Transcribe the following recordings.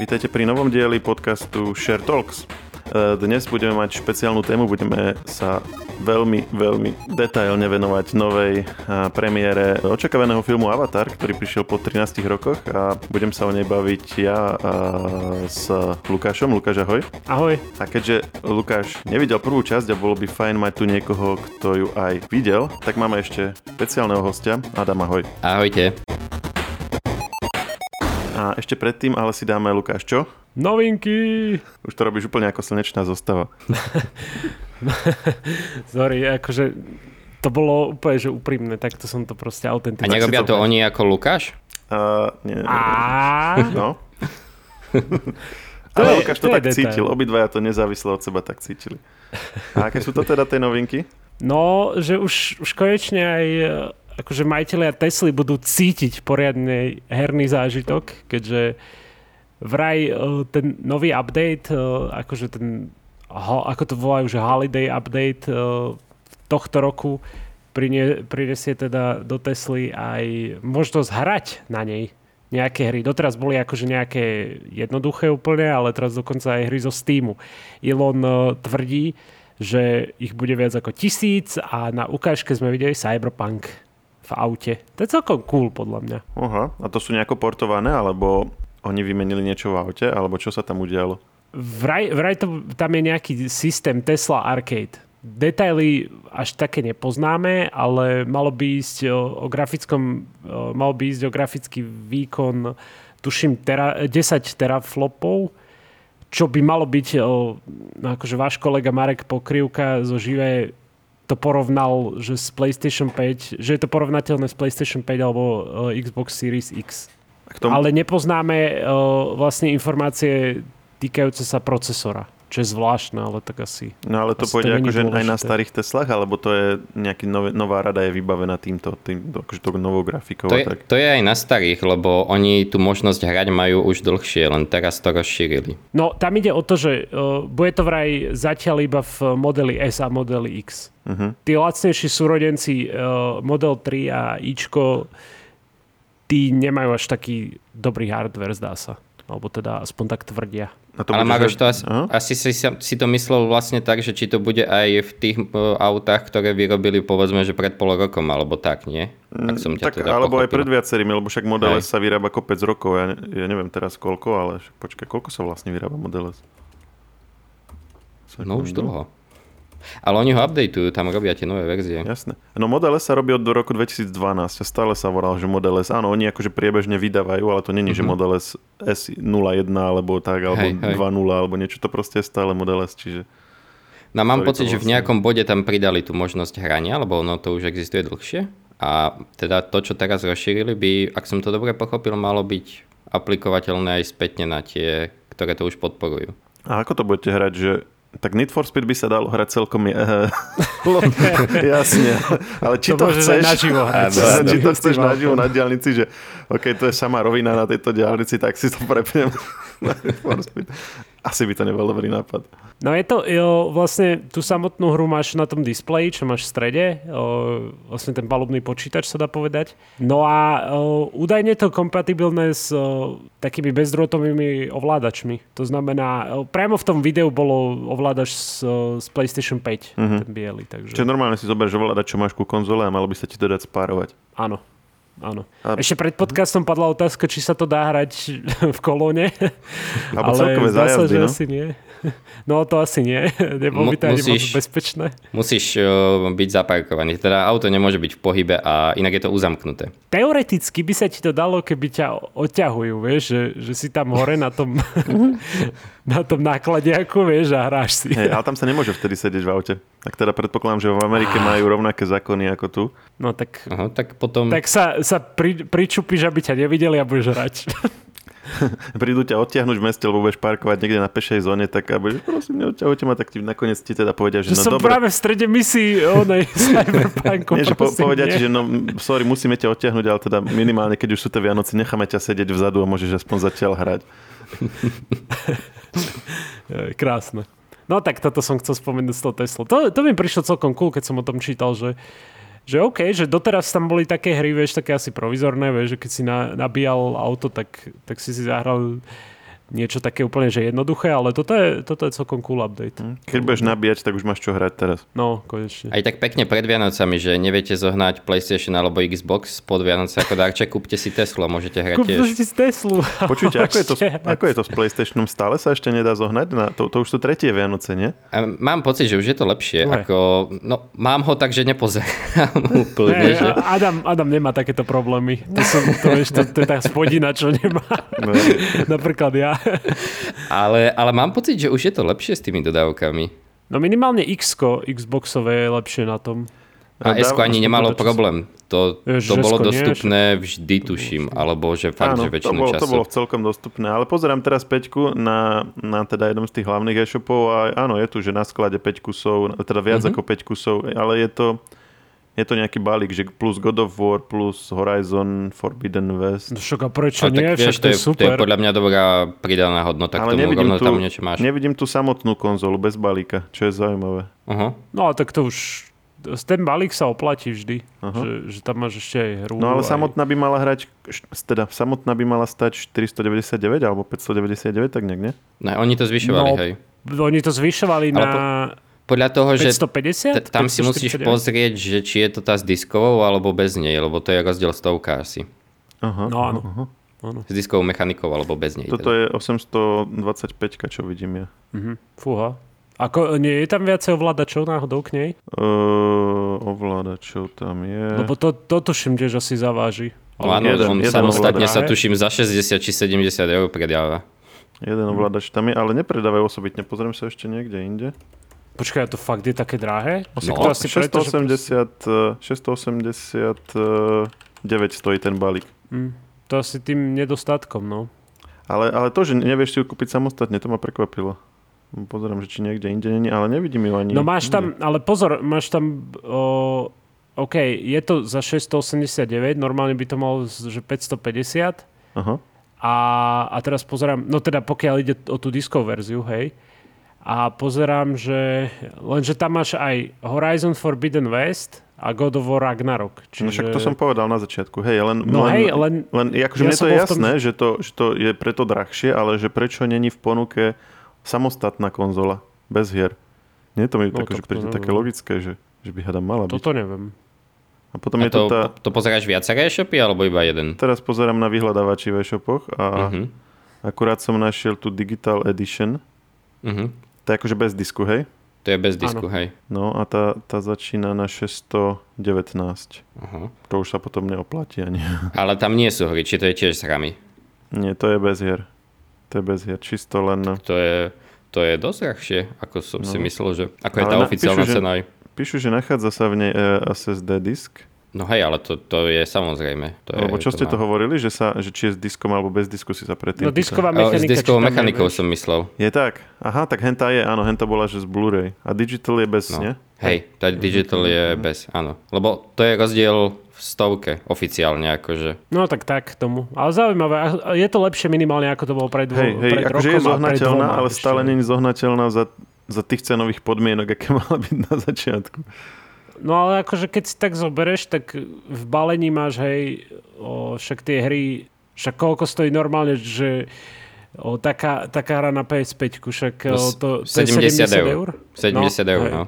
Vítajte pri novom dieli podcastu Share Talks. E, dnes budeme mať špeciálnu tému, budeme sa veľmi, veľmi detailne venovať novej premiére očakávaného filmu Avatar, ktorý prišiel po 13 rokoch a budem sa o nej baviť ja s Lukášom. Lukáš, ahoj. Ahoj. A keďže Lukáš nevidel prvú časť a bolo by fajn mať tu niekoho, kto ju aj videl, tak máme ešte špeciálneho hostia. Adam, ahoj. Ahojte. A ešte predtým ale si dáme Lukáš čo? Novinky! Už to robíš úplne ako slnečná zostava. Sorry, akože to bolo úplne, že úprimné, tak to som to proste autenticky. A nerobia to, to oni ako Lukáš? Uh, nie. A... No. Ale Lukáš to, tak detail. cítil, obidvaja to nezávislo od seba tak cítili. A aké sú to teda tie novinky? No, že už, už konečne aj akože majiteľia Tesly budú cítiť poriadne herný zážitok, keďže vraj ten nový update, akože ten ako to volajú, že holiday update uh, tohto roku prinesie teda do Tesly aj možnosť hrať na nej nejaké hry. Doteraz boli akože nejaké jednoduché úplne, ale teraz dokonca aj hry zo Steamu. Elon tvrdí, že ich bude viac ako tisíc a na ukážke sme videli Cyberpunk v aute. To je celkom cool podľa mňa. Aha, a to sú nejako portované, alebo oni vymenili niečo v aute, alebo čo sa tam udialo? Vraj, vraj to, tam je nejaký systém Tesla Arcade. Detaily až také nepoznáme, ale malo by ísť o, o grafickom, o, malo by ísť o grafický výkon tuším tera, 10 teraflopov, čo by malo byť, o, no akože váš kolega Marek Pokrivka zo Živé to porovnal, že z PlayStation 5, že je to porovnateľné s PlayStation 5 alebo o, Xbox Series X. Tomu... Ale nepoznáme o, vlastne informácie týkajúce sa procesora. Čo je zvláštne, ale tak asi... No ale to pôjde akože aj na starých Teslách, alebo to je nejaký nové, nová rada je vybavená týmto, tým, akože tou novou grafikou? To je, tak. to je aj na starých, lebo oni tú možnosť hrať majú už dlhšie, len teraz to rozšírili. No tam ide o to, že uh, bude to vraj zatiaľ iba v modeli S a modeli X. Uh-huh. Tí lacnejší súrodenci uh, Model 3 a Ičko tí nemajú až taký dobrý hardware, zdá sa. Alebo teda aspoň tak tvrdia. to Ale Maroš, to asi, asi si, si to myslel vlastne tak, že či to bude aj v tých uh, autách, ktoré vyrobili povedzme, že pred pol rokom, alebo tak, nie? Tak som ťa tak, teda alebo pochopil. aj pred viacerými, lebo však Model S sa vyrába kopec rokov, ja, ja neviem teraz koľko, ale počkaj, koľko sa vlastne vyrába Model S? No už dlho. Ale oni ho updateujú, tam robia tie nové verzie. Jasné. No Model S sa robí od roku 2012 a stále sa volal, že Model S, áno, oni akože priebežne vydávajú, ale to není, mm-hmm. že mhm. Model S S01 alebo tak, alebo hej, 2.0 alebo niečo, to proste je stále Model S, čiže... No mám pocit, že v vlastne- nejakom bode tam pridali tú možnosť hrania, lebo ono to už existuje dlhšie. A teda to, čo teraz rozšírili, by, ak som to dobre pochopil, malo byť aplikovateľné aj spätne na tie, ktoré to už podporujú. A ako to budete hrať, že tak Need for Speed by sa dalo hrať celkom jasne. Ale či to, to chceš... naživo hrať. či to chceš naživo na diálnici, že OK, to je sama rovina na tejto diálnici, tak si to prepnem Asi by to nebol dobrý nápad. No je to, jo, vlastne tú samotnú hru máš na tom displeji, čo máš v strede, o, vlastne ten palubný počítač sa dá povedať. No a o, údajne to kompatibilné s o, takými bezdrôtovými ovládačmi. To znamená, o, priamo v tom videu bolo ovládač z, z PlayStation 5, mm-hmm. ten biely. Takže... Čiže normálne si zoberieš ovládač, čo máš ku konzole a malo by sa ti to dať spárovať. Áno, áno. A... Ešte pred podcastom padla otázka, či sa to dá hrať v kolóne. Alebo ale zdá sa, že no? asi nie. No to asi nie. Nebolo by to ani moc bezpečné. Musíš uh, byť zaparkovaný. Teda auto nemôže byť v pohybe a inak je to uzamknuté. Teoreticky by sa ti to dalo, keby ťa odťahujú, vieš, že, že si tam hore na tom, na tom nákladiaku, vieš, a hráš si. Hey, ale tam sa nemôže vtedy sedieť v aute. Tak teda predpokladám, že v Amerike ah. majú rovnaké zákony ako tu. No tak, Aha, tak potom... Tak sa, sa pri, pričupíš, aby ťa nevideli a budeš hrať. prídu ťa odtiahnuť v meste, lebo budeš parkovať niekde na pešej zóne, tak aby, prosím, neodťahujte ma, tak ti nakoniec ti teda povedia, že, že no som dobre. práve v strede misii onej Cyberpunku. Nie, že po, povedia ti, že no, sorry, musíme ťa odtiahnuť, ale teda minimálne, keď už sú to Vianoce, necháme ťa sedieť vzadu a môžeš aspoň zatiaľ hrať. Krásne. No tak toto som chcel spomenúť z toho Tesla. To, to mi prišlo celkom cool, keď som o tom čítal, že že OK, že doteraz tam boli také hry, vieš, také asi provizorné, vieš, že keď si na, nabíjal auto, tak, tak si si zahral niečo také úplne že jednoduché, ale toto je, toto je celkom cool update. Keď budeš nabíjať, tak už máš čo hrať teraz. No, konečne. Aj tak pekne pred Vianocami, že neviete zohnať PlayStation alebo Xbox pod Vianoce ako darček, kúpte si Teslu a môžete hrať Kúpte tiež. si Teslu. Počujte, ako je, to, ako je to s PlayStationom? Stále sa ešte nedá zohnať? Na, to, to už sú tretie Vianoce, nie? A mám pocit, že už je to lepšie. Dobre. Ako, no, mám ho tak, že nepozerám úplne. Hey, že... Adam, Adam nemá takéto problémy. To, som, to, vieš, to, to je tá spodina, čo nemá. No. Napríklad ja. Ale, ale mám pocit, že už je to lepšie s tými dodávkami. No minimálne x Xboxové je lepšie na tom. A s ani nemalo to, problém. To, Ježiš, to bolo S-ko nie, dostupné vždy, tuším. Alebo že fakt, Áno, že to väčšinu bolo, času. to bolo celkom dostupné, ale pozerám teraz peťku na, na teda jednom z tých hlavných e-shopov a áno, je tu, že na sklade 5 kusov, teda viac Mhm. ako 5 kusov, ale je to, je to nejaký balík, že plus God of War, plus Horizon, Forbidden West. No Však a prečo Ale nie? tak, Však vieš, to je je, to je super. podľa mňa dobrá pridaná hodnota ale k tomu, nevidím rovno tu, tam niečo máš. nevidím tu samotnú konzolu bez balíka, čo je zaujímavé. Uh-huh. No a tak to už... Ten balík sa oplatí vždy. Aha. Že, že tam máš ešte aj hru. No ale aj... samotná by mala hrať, teda samotná by mala stať 499 alebo 599, tak nejak, nie? No, oni to zvyšovali, No, hej. Oni to zvyšovali Ale na Podľa toho, že 550? t- tam si musíš 549? pozrieť, že či je to tá s diskovou alebo bez nej, lebo to je rozdiel stovka asi. Aha, No áno. aha. áno. S diskovou mechanikou alebo bez nej. Toto teda. je 825, čo vidím ja. Mhm. Fúha. Ako, nie je tam viacej ovládačov náhodou k nej? Uh, ovládačov tam je. Lebo to, to tuším tiež asi zaváži. No áno, jeden- on jeden samostatne ovládač. sa tuším za 60 či 70 eur predáva. Jeden ovládač tam je, ale nepredávajú osobitne. Pozriem sa ešte niekde inde. Počkaj, to fakt je také drahé? Asi No, to asi preto, že... 680, eh, 689 stojí ten balík. Hm, to asi tým nedostatkom, no. Ale, ale to, že nevieš si ju kúpiť samostatne, to ma prekvapilo. Pozerám, že či niekde inde není, ale nevidím ju ani. No máš tam, ale pozor, máš tam... O, OK, je to za 689, normálne by to malo že 550. Aha. A, a teraz pozerám, no teda pokiaľ ide o tú disco verziu, hej, a pozerám, že lenže tam máš aj Horizon Forbidden West a God of War Ragnarok. Čiže... No však to som povedal na začiatku. Hej, len, No len, hej, len... len akože ja mne to je v tom, jasné, že... to, že to je preto drahšie, ale že prečo není v ponuke samostatná konzola bez hier. Nie to mi No, tak tak, to príde neviem. také logické, že, že by hada mala byť. Toto neviem. A potom A je to to, tá... to pozeráš viaceré e-shopy alebo iba jeden? Teraz pozerám na vyhľadávači v e-shopoch a Mhm. akurát som našiel tú Digital Edition. Mhm. To je akože bez disku, hej? To je bez disku, hej. No a tá, tá začína na 619. Aha. To už sa potom neoplatí ani. Ale tam nie sú hry, či to je tiež s hrami. Nie, to je bez hier. To je bez hier. Čisto len... To je, to je dosť drahšie, ako som si No. myslel, že ako je Ale tá na- oficiálna píšu, cena. aj. Píšu, že nachádza sa v nej e, SSD disk. No hej, ale to, to je samozrejme. To je, Lebo čo ste má- to hovorili, že, sa, že či je s diskom alebo bez disku si sa predtým No disková mechanika. S či diskovou je, mechanikou vieš? som myslel. Je tak? Aha, tak henta je, áno, henta bola, že z Blu-ray. A digital je bez, No. nie? Hej, tá digital je bez, áno. Lebo to je rozdiel v stovke oficiálne, akože. No tak tak tomu. Ale zaujímavé. Je to lepšie minimálne, ako to bolo pred, dvo- Hej, hej, pred akože rokom je zohnateľná, ale ešte. stále nie je zohnateľná za, za tých cenových podmienok, aké mala byť na začiatku. No ale akože keď si tak zobereš, tak v balení máš, hej, o, však tie hry, však koľko stojí normálne, že o, taká, taká hra na PS5, však No, o, to, to 70 je 70 eur. eur. 70 eur, hej. no.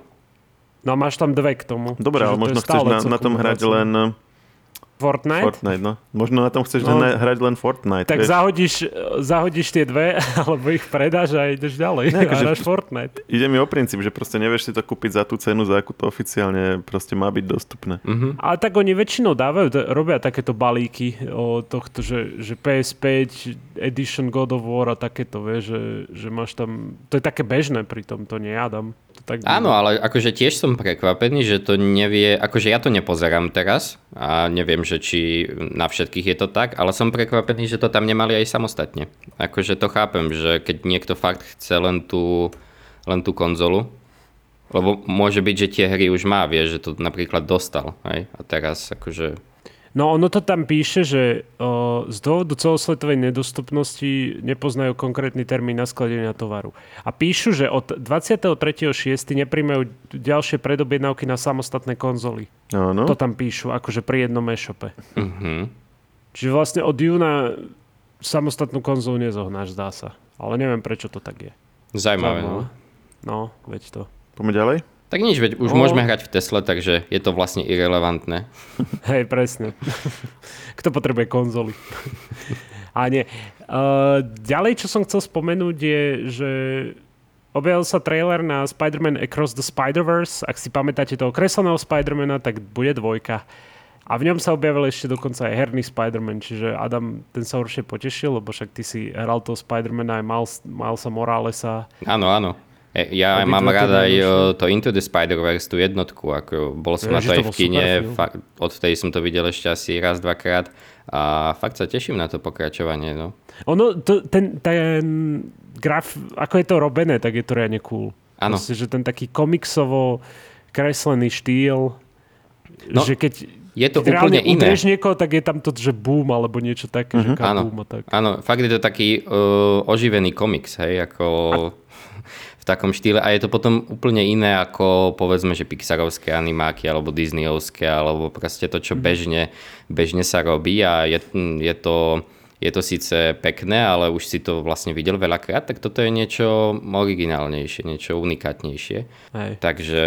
No a máš tam dve k tomu. Dobre, Čiže ale možno chceš na, na tom hrať len Fortnite? Fortnite, no. Možno na tom chceš No. len hrať len Fortnite. Tak vieš. zahodíš, zahodíš tie dve, alebo ich predáš a ideš ďalej. Ne, a akože- hráš Fortnite. Ide mi o princíp, že proste nevieš si to kúpiť za tú cenu, za akú to oficiálne proste má byť dostupné. Mhm. Ale tak oni väčšinou dávajú, robia takéto balíky o tohto, že, že PS5, Edition God of War a takéto, vieš, že, že máš tam, to je také bežné pri tom, to nie Adam. To tak Áno, ale akože tiež som prekvapený, že to nevie, akože ja to nepozerám teraz a neviem, že či na všetkých je to tak, ale som prekvapený, že to tam nemali aj samostatne. Akože to chápem, že keď niekto fakt chce len tú, len tú konzolu, lebo môže byť, že tie hry už má, vie, že to napríklad dostal, hej? A teraz akože... No ono to tam píše, že o, z dôvodu celosvetovej nedostupnosti nepoznajú konkrétny termín naskladenia tovaru. A píšu, že od 23.6. nepríjmajú ďalšie predobjednávky na samostatné konzoly. Áno. To tam píšu, akože pri jednom e-shope. Uh-huh. Čiže vlastne od júna samostatnú konzolu nezohnáš, zdá sa. Ale neviem, prečo to tak je. Zaujímavé, no. No, veď to. Poďme ďalej? Tak nič, veď už no. môžeme hrať v Tesle, takže je to vlastne irrelevantné. Hej, presne. Kto potrebuje konzoly? A nie. Uh, ďalej, čo som chcel spomenúť je, že objavil sa trailer na Spider-Man Across the Spider-Verse. Ak si pamätáte toho kresleného Spider-Mana, tak bude dvojka. A v ňom sa objavil ešte dokonca aj herný Spider-Man, čiže Adam, ten sa určite potešil, lebo však ty si hral toho Spider-Mana aj Miles, Milesa Moralesa. Áno, áno. E, ja aj mám rád aj to Into the Spider-Verse, tú jednotku, ako bol som ja, na to aj v kine, fakt, odtedy som to videl ešte asi raz, dvakrát a fakt sa teším na to pokračovanie. No. Ono, to, ten, ten graf, ako je to robené, tak je to reálne cool. Áno. Proste, že ten taký komiksovo kreslený štýl, no, že keď je to keď úplne iné. Keď niekoho, tak je tam to, že boom, alebo niečo také, uh-huh. že mhm. áno, boom a tak. Áno, fakt je to taký uh, oživený komiks, hej, ako... A v takom štýle a je to potom úplne iné ako povedzme, že Pixarovské animáky alebo Disneyovské alebo proste to, čo mhm. bežne, bežne sa robí a je, je to je to síce pekné, ale už si to vlastne videl veľakrát, tak toto je niečo originálnejšie, niečo unikátnejšie. Hej. Takže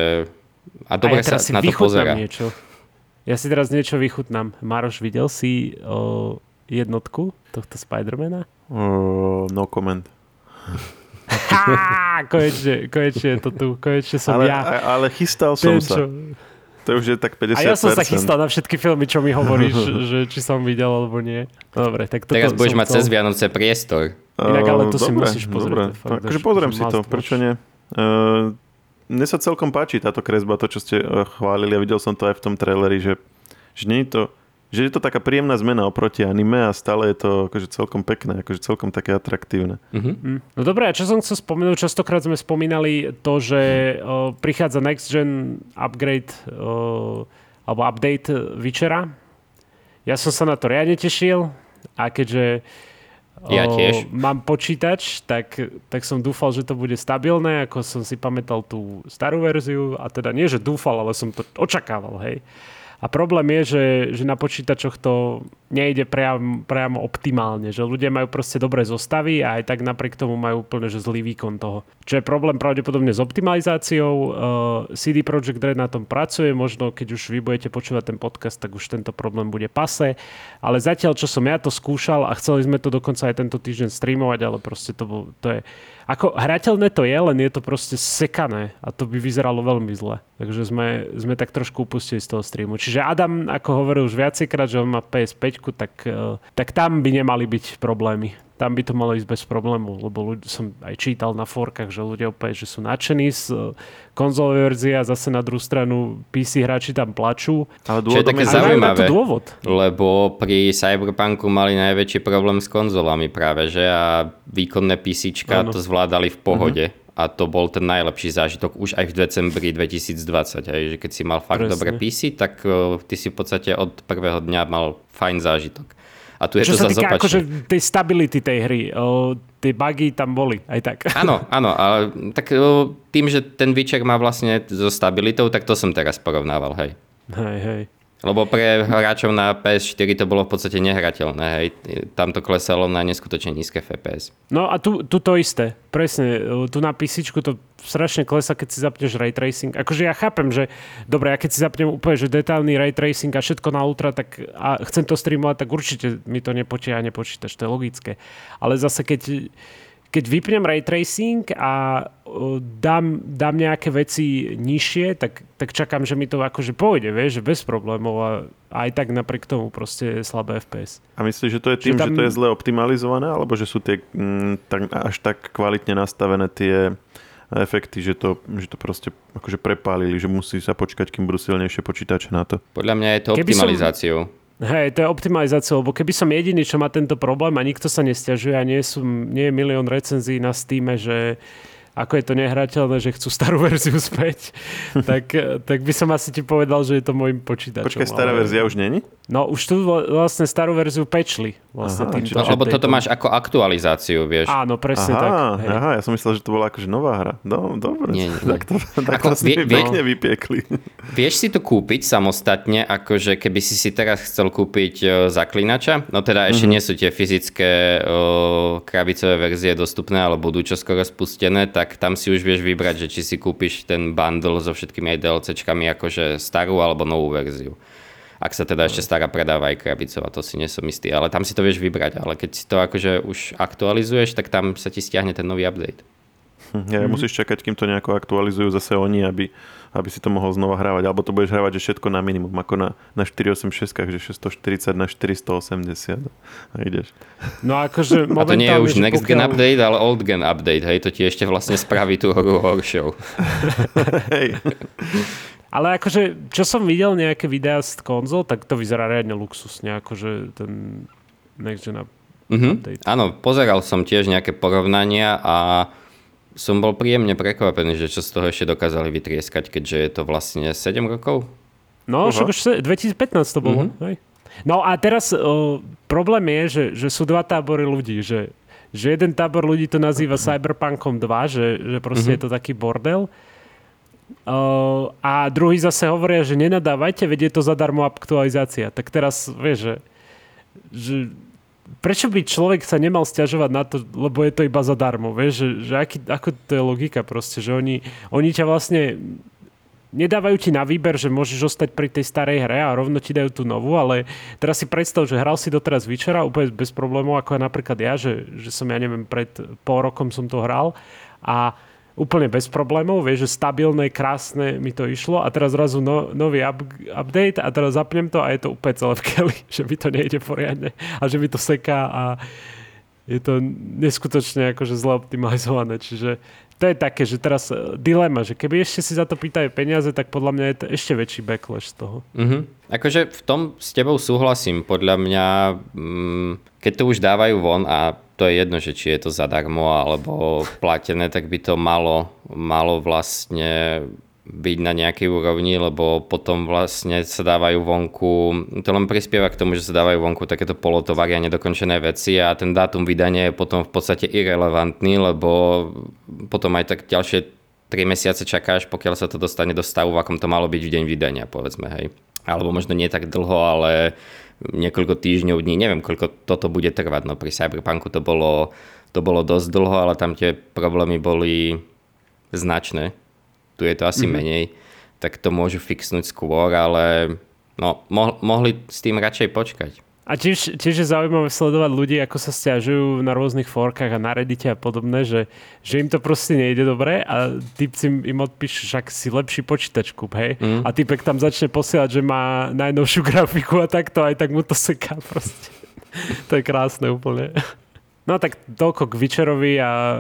a dobre a ja sa na to pozera. Niečo. Ja si teraz niečo vychutnám. Maroš, videl si o, jednotku tohto Spidermana? Uh, no comment. Ha, konečne, konečne je to tu, konečne som ale, ja. Ale chystal som Ten, sa. Čo... To už je tak 50%. A ja som sa chystal na všetky filmy, čo mi hovoríš, že či som videl alebo nie. Dobre, tak toto Teraz budeš mať chcel... cez Vianoce priestor. Inak ale to uh, si dobre, musíš pozrieť. Dobre. Fakt, akože pozriem si to, prečo nie? Uh, mne sa celkom páči táto kresba, to, čo ste uh, chválili. Ja videl som to aj v tom traileri, že, že nie je to že je to taká príjemná zmena oproti anime a stále je to akože celkom pekné, akože celkom také atraktívne. Uh-huh. No dobré, a čo som chcel spomenúť, častokrát sme spomínali to, že uh, prichádza next gen upgrade uh, alebo update Witchera. Ja som sa na to riadne tešil a keďže ja tiež. O, mám počítač, tak, tak som dúfal, že to bude stabilné, ako som si pamätal tú starú verziu a teda nie, že dúfal, ale som to očakával, hej. A problém je, že, že na počítačoch to nejde priam, priamo optimálne, že ľudia majú proste dobré zostavy a aj tak napriek tomu majú úplne že zlý výkon toho. Čo je problém pravdepodobne s optimalizáciou. Uh, CD Projekt Red na tom pracuje, možno keď už vy budete počúvať ten podcast, tak už tento problém bude pase. Ale zatiaľ, čo som ja to skúšal a chceli sme to dokonca aj tento týždeň streamovať, ale proste to, to je ako hrateľné to je, len je to proste sekané a to by vyzeralo veľmi zle. Takže sme, sme tak trošku upustili z toho streamu. Čiže Adam, ako hovoril už viacejkrát, že on má PS5, tak, eh, tak tam by nemali byť problémy tam by to malo ísť bez problémov, lebo ľudí, som aj čítal na forkách, že ľudia opäť, že sú nadšení z e, konzolovej verzie a zase na druhú stranu PC hráči tam plačú. Ale Čo je také zaujímavé, dôvod. lebo pri Cyberpunku mali najväčší problém s konzolami práve, že a výkonné PC to zvládali v pohode. Uh-huh a to bol ten najlepší zážitok už aj v decembri 2020. Aj, že keď si mal fakt Presne. dobré PC, tak uh, ty si v podstate od prvého dňa mal fajn zážitok. A tu je Čo to sa týka akože tej stability tej hry, o, tie bugy tam boli aj tak. Áno, áno, ale tak o, tým, že ten Witcher má vlastne so stabilitou, tak to som teraz porovnával, hej. Hej, hej. Lebo pre hráčov na PS4 to bolo v podstate nehrateľné. Hej. Tam to klesalo na neskutočne nízke FPS. No a tu, tu to isté. Presne. Tu na PC to strašne klesa, keď si zapneš ray tracing. Akože ja chápem, že dobre, ja keď si zapnem úplne že detailný ray tracing a všetko na ultra, tak a chcem to streamovať, tak určite mi to nepočíta a nepočítaš. To je logické. Ale zase keď keď vypnem ray tracing a dám, dám nejaké veci nižšie, tak, tak čakám, že mi to akože pôjde, vieš, že bez problémov a aj tak napriek tomu proste slabé FPS. A myslíš, že to je tým, že, tam... že to je zle optimalizované, alebo že sú tie m, mm, tak, až tak kvalitne nastavené tie efekty, že to, že to proste akože prepálili, že musí sa počkať, kým budú silnejšie počítače na to. Podľa mňa je to optimalizáciou. Som Hej, to je optimalizácia, lebo keby som jediný, čo má tento problém a nikto sa nestiažuje a nie, sú, nie je milión recenzií na Steam, že ako je to nehrateľné, že chcú starú verziu späť, tak, tak by som asi ti povedal, že je to môjim počítačom. Počkaj, stará ale... verzia už není? No už tu vlastne starú verziu pečli. Vlastne aha, tým, no, lebo toto máš ako aktualizáciu, vieš. Áno, presne aha, tak. Hej. Aha, ja som myslel, že to bola akože nová hra. No, dobre. Nie, nie, Tak to, tak ako, to vie, vie, pekne vypiekli. Vieš si to kúpiť samostatne, akože keby si si teraz chcel kúpiť uh, zaklinača, no teda ešte mm-hmm. nie sú tie fyzické uh, krabicové verzie dostupné, ale budú čoskoro spustené, tak tam si už vieš vybrať, že či si kúpiš ten bundle so všetkými aj DLCčkami, akože starú alebo novú verziu. Ak sa teda ešte stará predáva aj krabicová, to si nesom istý, ale tam si to vieš vybrať, ale keď si to akože už aktualizuješ, tak tam sa ti stiahne ten nový update. Hm, ja, mm-hmm. musíš čakať, kým to nejako aktualizujú zase oni, aby, aby si to mohol znova hrávať. Alebo to budeš hrávať, že všetko na minimum, ako na, na 486, že 640 na 480 a ideš. No akože A to nie je už next pokiaľ... gen update, ale old gen update, hej, to ti ešte vlastne spraví tú hru horšou. hej. Ale akože, čo som videl nejaké videá z konzol, tak to vyzerá reálne luxusne, akože ten next gen mm-hmm. update. Áno, pozeral som tiež nejaké porovnania a som bol príjemne prekvapený, že čo z toho ešte dokázali vytrieskať, keďže je to vlastne 7 rokov. No, však už 2015 to bolo. Mm-hmm. Hej. No a teraz o, problém je, že, že sú dva tábory ľudí, že, že jeden tábor ľudí to nazýva Cyberpunkom 2, že, že proste mm-hmm. je to taký bordel. O, a druhý zase hovoria, že nenadávajte, vedie to zadarmo aktualizácia. Tak teraz, vieš, že, že prečo by človek sa nemal stiažovať na to, lebo je to iba zadarmo, vieš, že, že aký, ako to je logika proste, že oni, oni ťa vlastne nedávajú ti na výber, že môžeš ostať pri tej starej hre a rovno ti dajú tú novú, ale teraz si predstav, že hral si doteraz Witchera úplne bez problémov, ako napríklad ja, že, že som, ja neviem, pred pol rokom som to hral a úplne bez problémov, vieš, že stabilné, krásne mi to išlo a teraz zrazu no, nový up, update a teraz zapnem to a je to úplne celé v keli, že mi to nejde poriadne a že mi to seká a je to neskutočne akože zle optimalizované, čiže to je také, že teraz e, dilema, že keby ešte si za to pýtajú peniaze, tak podľa mňa je to ešte väčší backlash z toho. Mm-hmm. Akože v tom s tebou súhlasím. Podľa mňa, mm, keď to už dávajú von a to je jedno, že či je to zadarmo alebo platené, tak by to malo, malo vlastne byť na nejakej úrovni, lebo potom vlastne sa dávajú vonku, to len prispieva k tomu, že sa dávajú vonku takéto polotovary a nedokončené veci a ten dátum vydania je potom v podstate irrelevantný, lebo potom aj tak ďalšie 3 mesiace čakáš, pokiaľ sa to dostane do stavu, v akom to malo byť v deň vydania, povedzme, hej. Alebo možno nie tak dlho, ale niekoľko týždňov, dní, neviem, koľko toto bude trvať. No pri Cyberpunku to bolo, to bolo dosť dlho, ale tam tie problémy boli značné tu je to asi mm-hmm. menej, tak to môžu fixnúť skôr, ale no, mo- mohli s tým radšej počkať. A tiež, tiež je zaujímavé sledovať ľudí, ako sa stiažujú na rôznych forkách a na Reddite a podobné, že, že im to proste nejde dobre a typci im odpíšu, však si lepší počítač kúp, hej. Mm. A typek tam začne posielať, že má najnovšiu grafiku a takto, aj tak mu to seká proste. to je krásne úplne. No tak toľko k Witcherovi a uh,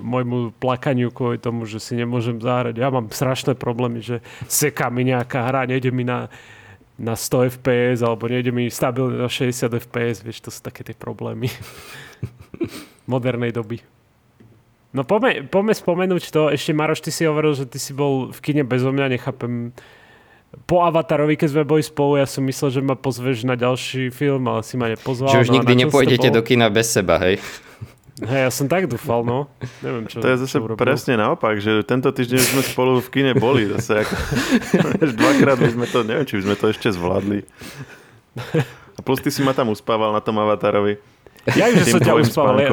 môjmu plakaniu kvôli tomu, že si nemôžem zahrať. Ja mám strašné problémy, že seká mi nejaká hra, nejde mi na, na 100 fps, alebo nejde mi stabilne na 60 fps, vieš, to sú také tie problémy modernej doby. No poďme, poďme spomenúť to, ešte Maroš, ty si hovoril, že ty si bol v kine bezo mňa, nechápem, po Avatarovi, keď sme boli spolu, ja som myslel, že ma pozveš na ďalší film, ale si ma nepozval. Že už no nikdy nepôjdete do kina bez seba, hej? Hej, ja som tak dúfal, no. Neviem, čo, to je zase čo presne naopak, že tento týždeň sme spolu v kine boli zase. Ako, dvakrát by sme to, neviem, či by sme to ešte zvládli. A plus ty si ma tam uspával na tom Avatarovi. Ja že som ťa uspával. Ja...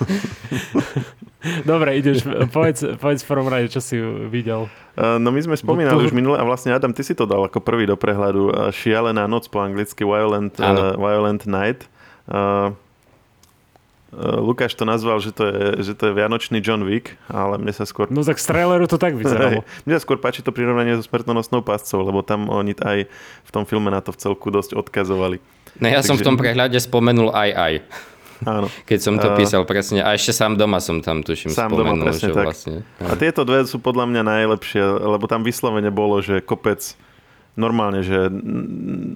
Dobre, ideš, povedz, povedz v prvom rade, čo si videl. Uh, no my sme spomínali to... už minule a vlastne Adam, ty si to dal ako prvý do prehľadu. Uh, Šialená noc po anglicky, Violent, uh, Violent Night. Uh, Lukáš to nazval, že to, je, že to je Vianočný John Wick, ale mne sa skôr... No tak z traileru to tak vyzeralo. mne sa skôr páči to prirovnanie so smrtonosnou páscou, lebo tam oni aj v tom filme na to v celku dosť odkazovali. No ja Takže... som v tom prehľade spomenul aj aj. Áno. Keď som to uh, písal presne. A ešte sám doma som tam tuším sám spomenul. Doma, presne že tak. Vlastne, a tieto dve sú podľa mňa najlepšie, lebo tam vyslovene bolo, že kopec normálne, že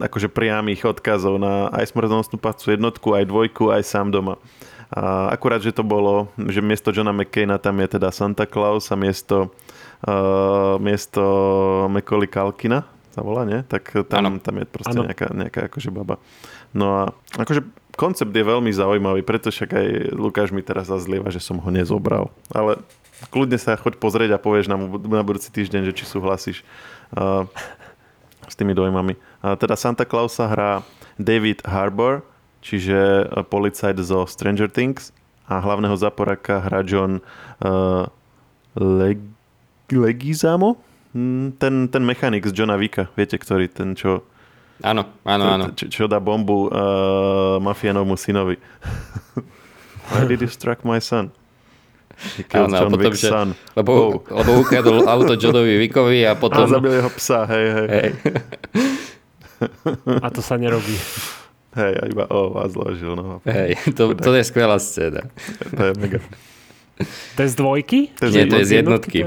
akože priamých odkazov na aj smrtonosnú páscu jednotku, aj dvojku, aj sám doma. A akurát, že to bolo, že miesto Johna McCaina tam je teda Santa Claus a miesto, uh, miesto Macaulay Kalkina sa volá, nie? Tak tam, tam je proste nejaká, nejaká akože baba. No a akože koncept je veľmi zaujímavý, preto však aj Lukáš mi teraz zazlieva, že som ho nezobral. Ale kľudne sa choď pozrieť a povieš nám na budúci týždeň, že či súhlasíš uh, s tými dojmami. Uh, teda Santa Clausa hrá David Harbour, čiže policajt zo Stranger Things a hlavného zaporaka hrá John uh, Leg- Legizamo, hm, ten, ten mechanik z Johna Vika, viete, ktorý ten, čo Áno, áno, áno. Čo, čo dá bombu uh, mafianovmu synovi. Why did you struck my son? Áno, John potom, že, son. Lebo, oh. lebo ukradol auto Johnovi Vickovi a potom... A zabil jeho psa, hej, hej. hej. a to sa nerobí. Hej, a iba o, vás zložil, no. Hej, to, to je skvelá scéna. To je mega. To je z dvojky? To je Nie, to je z jednotky.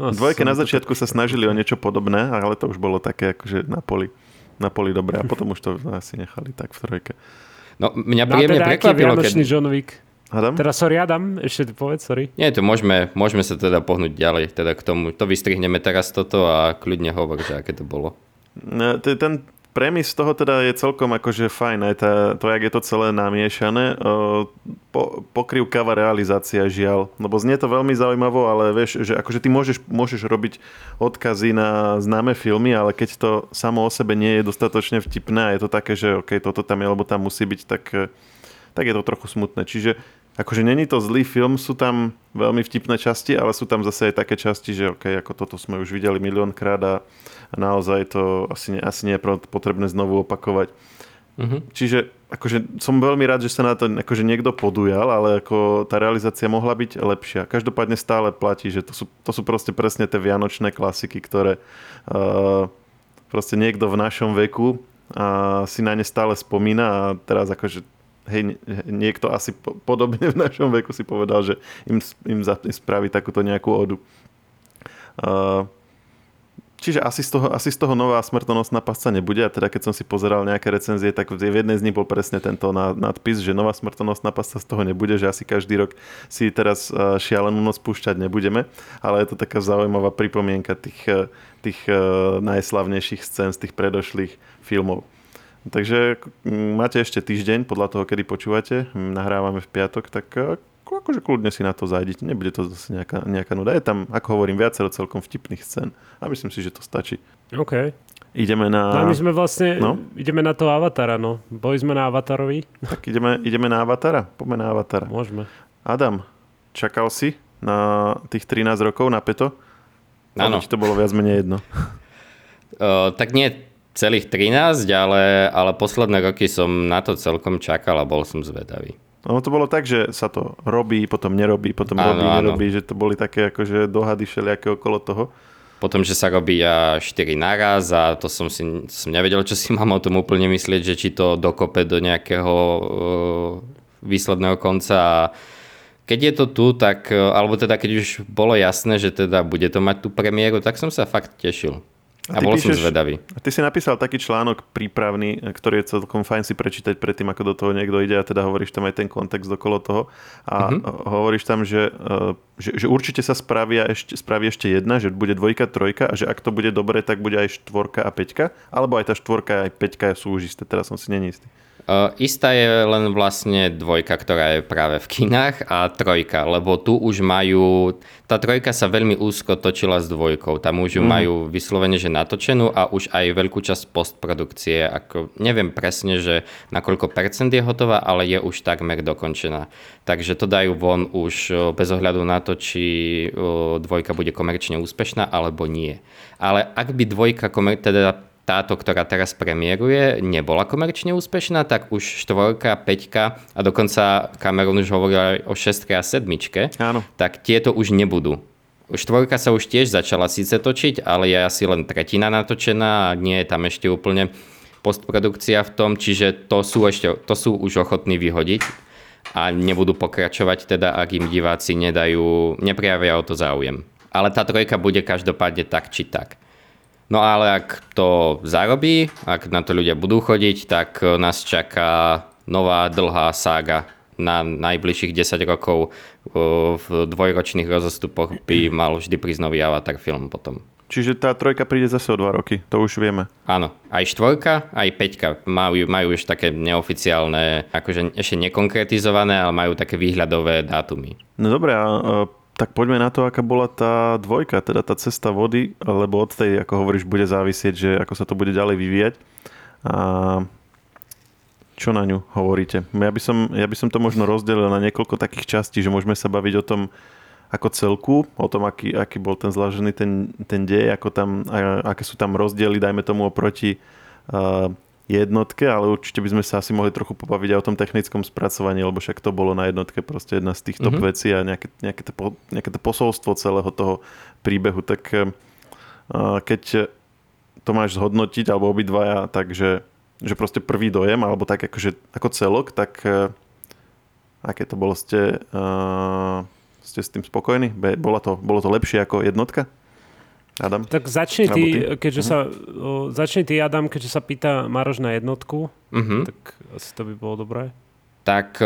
No, Dvojke na začiatku sa snažili o niečo podobné, ale to už bolo také akože na poli na poli dobre a potom už to asi nechali tak v trojke. No, mňa príjemne no, teda prekvapilo, keď... John Wick. Adam? Teraz sorry Adam, ešte povedz, sorry. Nie, to môžeme, môžeme sa teda pohnúť ďalej, teda k tomu. To vystrihneme teraz toto a kľudne hovor, že aké to bolo. No, ten, premis toho teda je celkom akože fajn, aj tá, to, jak je to celé namiešané. Po, pokrývkava realizácia žiaľ, lebo znie to veľmi zaujímavo, ale vieš, že akože ty môžeš, môžeš robiť odkazy na známe filmy, ale keď to samo o sebe nie je dostatočne vtipné a je to také, že ok, toto tam je, lebo tam musí byť, tak, tak je to trochu smutné. Čiže akože není to zlý film, sú tam veľmi vtipné časti, ale sú tam zase aj také časti, že ok, ako toto sme už videli miliónkrát a a naozaj to asi, asi nie je potrebné znovu opakovať. Uh-huh. Čiže akože som veľmi rád, že sa na to akože niekto podujal, ale ako tá realizácia mohla byť lepšia. Každopádne stále platí, že to sú, to sú proste presne tie vianočné klasiky, ktoré uh, proste niekto v našom veku uh, si na ne stále spomína a teraz akože hej, niekto asi po, podobne v našom veku si povedal, že im, im, spraví takúto nejakú odu. Uh, Čiže asi z, toho, asi z toho nová smrtonosná pasca nebude a teda keď som si pozeral nejaké recenzie, tak v jednej z nich bol presne tento nadpis, že nová smrtonosná pasca z toho nebude, že asi každý rok si teraz šialenú noc púšťať nebudeme, ale je to taká zaujímavá pripomienka tých, e, tých e, najslavnejších scén z tých predošlých filmov. Takže máte ešte týždeň podľa toho, kedy počúvate. Nahrávame v piatok, tak e, akože kľudne si na to zajdite, nebude to zase nejaká, nejaká nuda. Je tam, ako hovorím, viacero celkom vtipných scén a myslím si, že to stačí. OK. Ideme na... No my sme vlastne, no? ideme na to Avatara, no. Boli sme na Avatarovi. Tak ideme, ideme na Avatara? Poďme na Avatara. Môžeme. Adam, čakal si na tých 13 rokov na Peto? Áno. to bolo viac menej jedno? Uh, tak nie celých 13, ale, ale posledné roky som na to celkom čakal a bol som zvedavý. Ono to bolo tak, že sa to robí, potom nerobí, potom áno, robí, áno. nerobí, že to boli také akože dohady všelijaké okolo toho. Potom, že sa robí 4 naraz a to som si som nevedel, čo si mám o tom úplne myslieť, že či to dokope do nejakého uh, výsledného konca a keď je to tu, tak, alebo teda keď už bolo jasné, že teda bude to mať tú premiéru, tak som sa fakt tešil. A, a bol píšeš, som zvedavý. A ty si napísal taký článok prípravný, ktorý je celkom fajn si prečítať predtým, ako do toho niekto ide a teda hovoríš tam aj ten kontext okolo toho. A uh-huh. hovoríš tam, že, e, že, že určite sa spravia ešte, spraví ešte jedna, že bude dvojka, trojka a že ak to bude dobre, tak bude aj štvorka a peťka. Alebo aj tá štvorka aj peťka sú už isté. Teraz som si není istý. Uh, istá je len vlastne dvojka, ktorá je práve v kinách a trojka, lebo tu už majú, tá trojka sa veľmi úzko točila s dvojkou, tam už ju mm. majú vyslovene, že natočenú a už aj veľkú časť postprodukcie, ako neviem presne, že na koľko percent je hotová, ale je už takmer dokončená. Takže to dajú von už bez ohľadu na to, či dvojka bude komerčne úspešná alebo nie. Ale ak by dvojka, teda táto, ktorá teraz premiéruje, nebola komerčne úspešná, tak už štvorka, peťka a dokonca Cameron už hovoril aj o šestke a sedmičke, Áno. tak tieto už nebudú. Štvorka sa už tiež začala síce točiť, ale je asi len tretina natočená a nie je tam ešte úplne postprodukcia v tom, čiže to sú, ešte, to sú už ochotní vyhodiť a nebudú pokračovať teda, ak im diváci nedajú, neprejavia o to záujem. Ale tá trojka bude každopádne tak či tak. No ale ak to zarobí, ak na to ľudia budú chodiť, tak nás čaká nová dlhá sága na najbližších 10 rokov v dvojročných rozostupoch by mal vždy prísť nový Avatar film potom. Čiže tá trojka príde zase o dva roky, to už vieme. Áno, aj štvorka, aj peťka majú, majú už také neoficiálne, akože ešte nekonkretizované, ale majú také výhľadové dátumy. No dobré, a, tak poďme na to, aká bola tá dvojka, teda tá cesta vody, lebo od tej, ako hovoríš, bude závisieť, že ako sa to bude ďalej vyvíjať. A čo na ňu hovoríte? Ja by, som, ja by som to možno rozdelil na niekoľko takých častí, že môžeme sa baviť o tom, ako celku, o tom, aký, aký bol ten zložený ten, ten dej, ako tam, aké sú tam rozdiely, dajme tomu oproti uh, jednotke, ale určite by sme sa asi mohli trochu pobaviť aj o tom technickom spracovaní, lebo však to bolo na jednotke proste jedna z tých top mm-hmm. vecí a nejaké, nejaké, to, nejaké to posolstvo celého toho príbehu. Tak uh, keď to máš zhodnotiť, alebo obidvaja, takže že proste prvý dojem, alebo tak akože, ako celok, tak uh, aké to bolo ste... Uh, ste s tým spokojní? Bolo to, bolo to lepšie ako jednotka? Adam? Tak začni ty, ty? keďže uh-huh. sa, o, začni ty, Adam, keďže sa pýta Maroš na jednotku, uh-huh. tak asi to by bolo dobré. Tak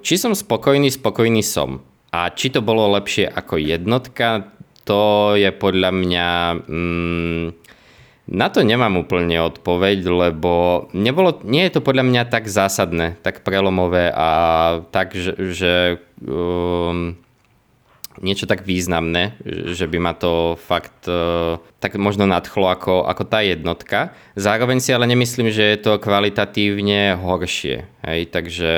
či som spokojný, spokojný som. A či to bolo lepšie ako jednotka, to je podľa mňa... Mm, na to nemám úplne odpoveď, lebo nebolo, nie je to podľa mňa tak zásadné, tak prelomové a tak, že, že um, niečo tak významné, že by ma to fakt uh, tak možno nadchlo ako, ako tá jednotka. Zároveň si ale nemyslím, že je to kvalitatívne horšie. Hej, takže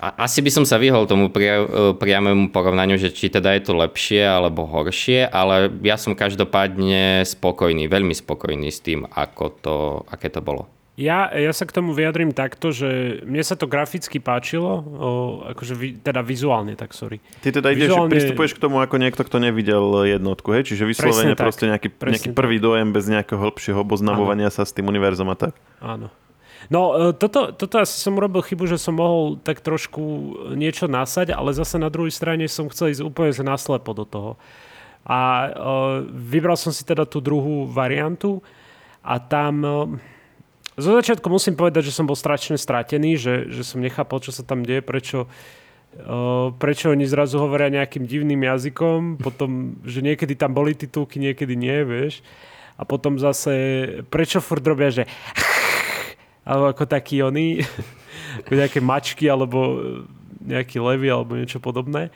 a, asi by som sa vyhol tomu pria, uh, priamému porovnaniu, že či teda je to lepšie alebo horšie, ale ja som každopádne spokojný, veľmi spokojný s tým, ako to, aké to bolo. Ja, ja sa k tomu vyjadrím takto, že mne sa to graficky páčilo, o, akože vi, teda vizuálne, tak sorry. Ty teda ideš, vizuálne... pristupuješ k tomu ako niekto, kto nevidel jednotku, hej? Čiže vyslovene proste nejaký, nejaký prvý dojem bez nejakého hĺbšieho oboznamovania sa s tým univerzom a tak. Áno. No, e, toto, toto asi som urobil chybu, že som mohol tak trošku niečo nasať, ale zase na druhej strane som chcel ísť úplne naslepo do toho. A uh, vybral som si teda tú druhú variantu a tam... Uh, zo začiatku musím povedať, že som bol strašne stratený, že, že som nechápal, čo sa tam deje, prečo, uh, prečo oni zrazu hovoria nejakým divným jazykom, potom, že niekedy tam boli titulky, niekedy nie, vieš. A potom zase, prečo furt robia, že alebo ako takí oni, ako nejaké mačky, alebo nejaký levy, alebo niečo podobné.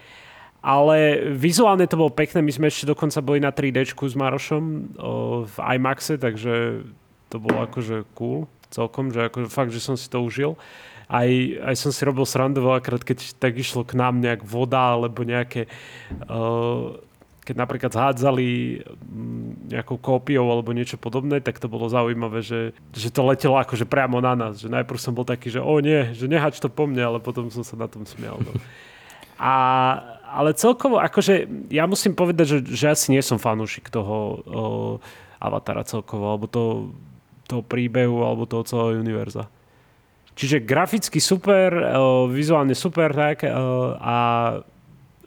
Ale vizuálne to bolo pekné, my sme ešte dokonca boli na 3D s Marošom o, v IMAXe, takže to bolo akože cool celkom, že ako fakt, že som si to užil. Aj, aj som si robil srandu veľakrát, keď tak išlo k nám nejak voda alebo nejaké uh, keď napríklad zhádzali mm, nejakou kópiou alebo niečo podobné, tak to bolo zaujímavé, že, že to letelo akože priamo na nás. Že najprv som bol taký, že o nie, že nehač to po mne, ale potom som sa na tom smial. No. A, ale celkovo, akože ja musím povedať, že, že asi nie som fanúšik toho o, Avatara celkovo, alebo to toho príbehu alebo toho celého univerza. Čiže graficky super, eh, vizuálne super, tak, eh, a,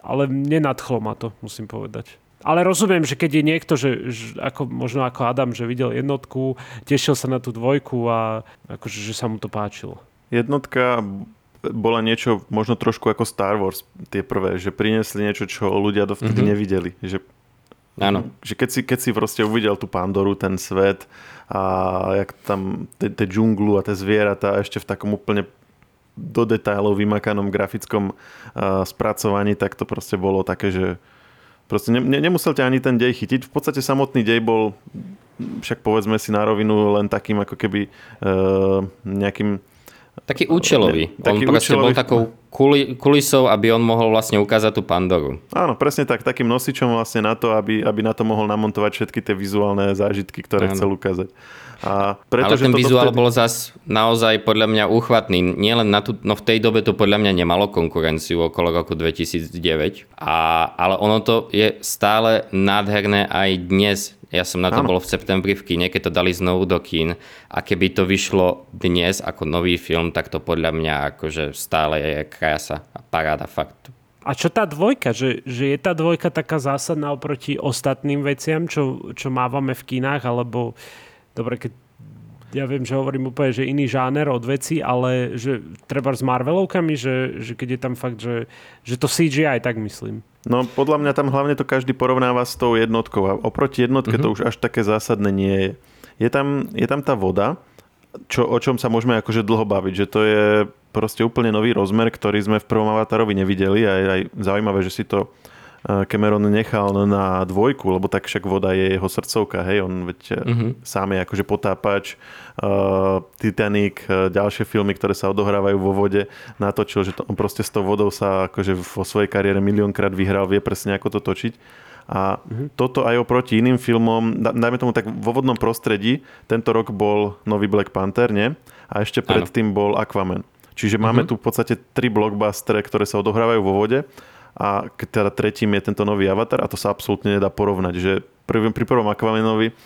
ale nenadchlo ma to, musím povedať. Ale rozumiem, že keď je niekto, že, že ako, možno ako Adam, že videl jednotku, tešil sa na tú dvojku a akože, že sa mu to páčilo. Jednotka bola niečo možno trošku ako Star Wars, tie prvé, že priniesli niečo, čo ľudia dovtedy mm-hmm. nevideli. Že Áno. Že keď si, keď si proste uvidel tú Pandoru, ten svet a jak tam tie džunglu a tie zvieratá ešte v takom úplne do detailov vymakanom grafickom uh, spracovaní, tak to proste bolo také, že proste ne, ne, nemusel ťa ani ten dej chytiť. V podstate samotný dej bol však povedzme si na rovinu len takým ako keby uh, nejakým taký účelový. Taký on proste účelový... bol takou kuli, kulisou, aby on mohol vlastne ukázať tú Pandoru. Áno, presne tak. Takým nosičom vlastne na to, aby, aby na to mohol namontovať všetky tie vizuálne zážitky, ktoré Áno. chcel ukázať. A preto, Ale ten vizuál vtedy... bol zas naozaj podľa mňa úchvatný. Nielen na tú, no v tej dobe to podľa mňa nemalo konkurenciu okolo roku 2009, a, ale ono to je stále nádherné aj dnes ja som na to bol v septembri v kine, keď to dali znovu do kín a keby to vyšlo dnes ako nový film, tak to podľa mňa akože stále je krása a paráda fakt. A čo tá dvojka? Že, že je tá dvojka taká zásadná oproti ostatným veciam, čo, čo mávame v kinách, alebo dobre, keď ja viem, že hovorím úplne, že iný žáner od veci, ale že treba s Marvelovkami, že, že keď je tam fakt, že, že to CGI, tak myslím. No podľa mňa tam hlavne to každý porovnáva s tou jednotkou a oproti jednotke mm-hmm. to už až také zásadné nie je. Je tam, je tam tá voda, čo, o čom sa môžeme akože dlho baviť, že to je proste úplne nový rozmer, ktorý sme v prvom Avatarovi nevideli a je aj zaujímavé, že si to Cameron nechal na dvojku, lebo tak však voda je jeho srdcovka, hej, on veď uh-huh. sám je akože potápač, uh, Titanic, uh, ďalšie filmy, ktoré sa odohrávajú vo vode, natočil, že to, on proste s tou vodou sa akože vo svojej kariére miliónkrát vyhral, vie presne ako to točiť. A uh-huh. toto aj oproti iným filmom, dajme tomu tak vo vodnom prostredí, tento rok bol nový Black Panther, nie? A ešte predtým bol Aquaman. Čiže máme uh-huh. tu v podstate tri blockbustere, ktoré sa odohrávajú vo vode a teda tretím je tento nový avatar a to sa absolútne nedá porovnať, že pri, pri prvom Aquamanovi